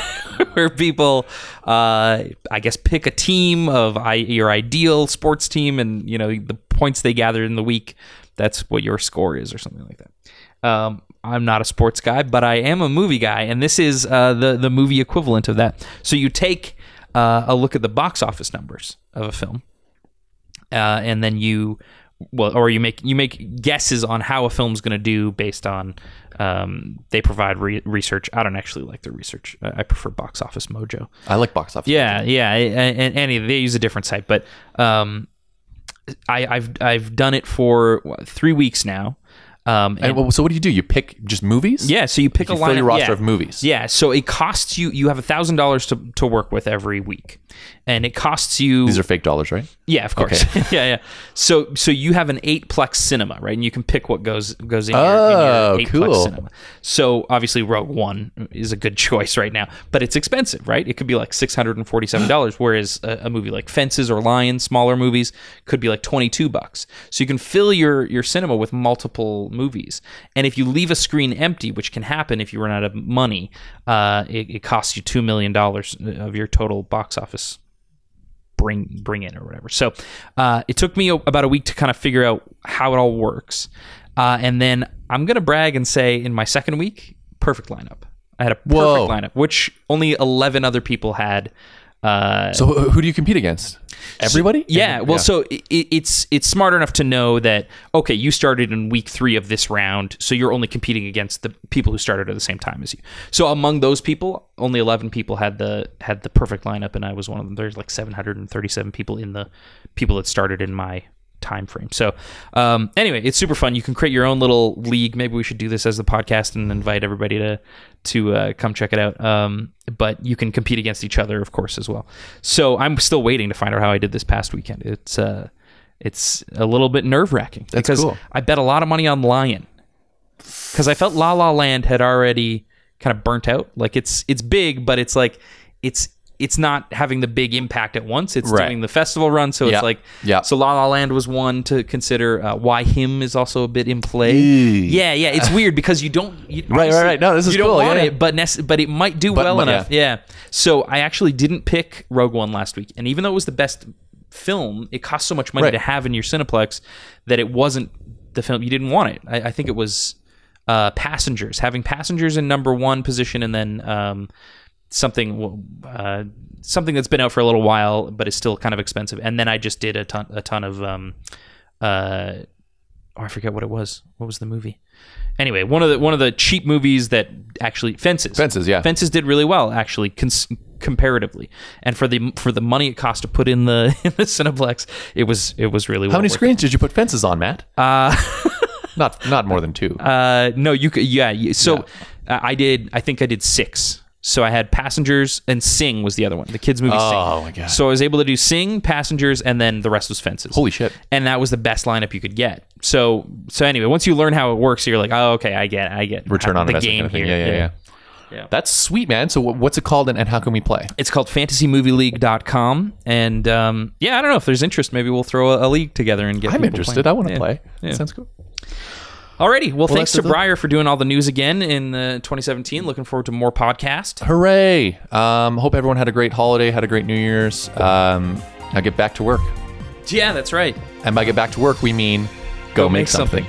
where people, uh, I guess, pick a team of I, your ideal sports team, and you know the points they gathered in the week. That's what your score is, or something like that. Um, I'm not a sports guy, but I am a movie guy, and this is uh, the the movie equivalent of that. So you take uh, a look at the box office numbers of a film, uh, and then you well or you make you make guesses on how a film's going to do based on um, they provide re- research i don't actually like their research i I prefer box office mojo I like box office. yeah yeah and any they use a different site but um, I, i've i've done it for what, three weeks now um, And, well, so what do you do? You pick just movies? yeah, so you pick You a line your roster yeah. of movies. Yeah, so it costs you. You have a thousand dollars to to work with every week, and it costs you. These are fake dollars, right? Yeah, of course. yeah, yeah. So so you have an eightplex cinema, right? And you can pick what goes goes in your, Oh, in your eightplex cool. cinema. So obviously Rogue One is a good choice right now, but it's expensive, right? It could be like six hundred and forty seven dollars, whereas a, a movie like Fences or Lion, smaller movies, could be like twenty two bucks. So you can fill your your cinema with multiple movies, and if you leave a screen empty, which can happen if you run out of money, uh, it, it costs you two million dollars of your total box office bring bring in or whatever. So uh, it took me a, about a week to kind of figure out how it all works, uh, and then I'm gonna brag and say in my second week, perfect lineup. I had a perfect Whoa. lineup, which only 11 other people had. Uh, So who do you compete against? Everybody? yeah, well, so it, it's it's smart enough to know that okay, you started in week three of this round, so you're only competing against the people who started at the same time as you. So among those people, only eleven people had the had the perfect lineup, and I was one of them. There's like 737 people in the people that started in my time frame. So um, anyway, it's super fun. You can create your own little league. Maybe we should do this as the podcast and invite everybody to to uh, come check it out. Um, but you can compete against each other, of course, as well. So I'm still waiting to find out how I did this past weekend. It's uh, it's a little bit nerve wracking because cool. I bet a lot of money on Lion because I felt La La Land had already kind of burnt out. Like it's it's big, but it's like it's it's not having the big impact at once. It's Right. doing the festival run, so Yeah. it's like Yeah. So La La Land was one to consider. Uh, Why Him is also a bit in play. Eee. Yeah, yeah, it's weird because you don't. You, Right, right, right. No, this is you don't cool, want yeah, it, but nec- but it might do But well might- enough. Yeah. So I actually didn't pick Rogue One last week, and even though it was the best film, it cost so much money Right. to have in your Cineplex that it wasn't the film. You didn't want it. I, I think it was uh, Passengers, having Passengers in number one position, and then um, something uh, something that's been out for a little while, but is still kind of expensive. And then I just did a ton a ton of um, uh, oh, I forget what it was. What was the movie? Anyway, one of the one of the cheap movies that actually Fences. Fences, yeah. Fences did really well actually cons- comparatively, and for the for the money it cost to put in the in the Cineplex, it was it was really well. How well many screens did you put fences on, Matt? Uh, Not not more than two. uh, no, you could yeah. So uh, I did. I think I did six. So I had Passengers and Sing was the other one. The kids movie. Oh, Sing. my God. So I was able to do Sing, Passengers, and then the rest was Fences. Holy shit. And that was the best lineup you could get. So so anyway, once you learn how it works, you're like, oh okay, I get, I get Return on the investment game kind of thing. here. Yeah, yeah, yeah. Yeah. That's sweet, man. So what's it called and, and how can we play? It's called fantasymovieleague.com. And um, yeah, I don't know if there's interest. Maybe we'll throw a, a league together and get I'm people interested. playing. I want to Yeah. play. Yeah. Sounds cool. Alrighty. Well, thanks to the- Breyer for doing all the news again in uh, 2017. Looking forward to more podcast. Hooray! Um, hope everyone had a great holiday, had a great New Year's. Um, now get back to work. Yeah, that's right. And by get back to work, we mean go, make, something.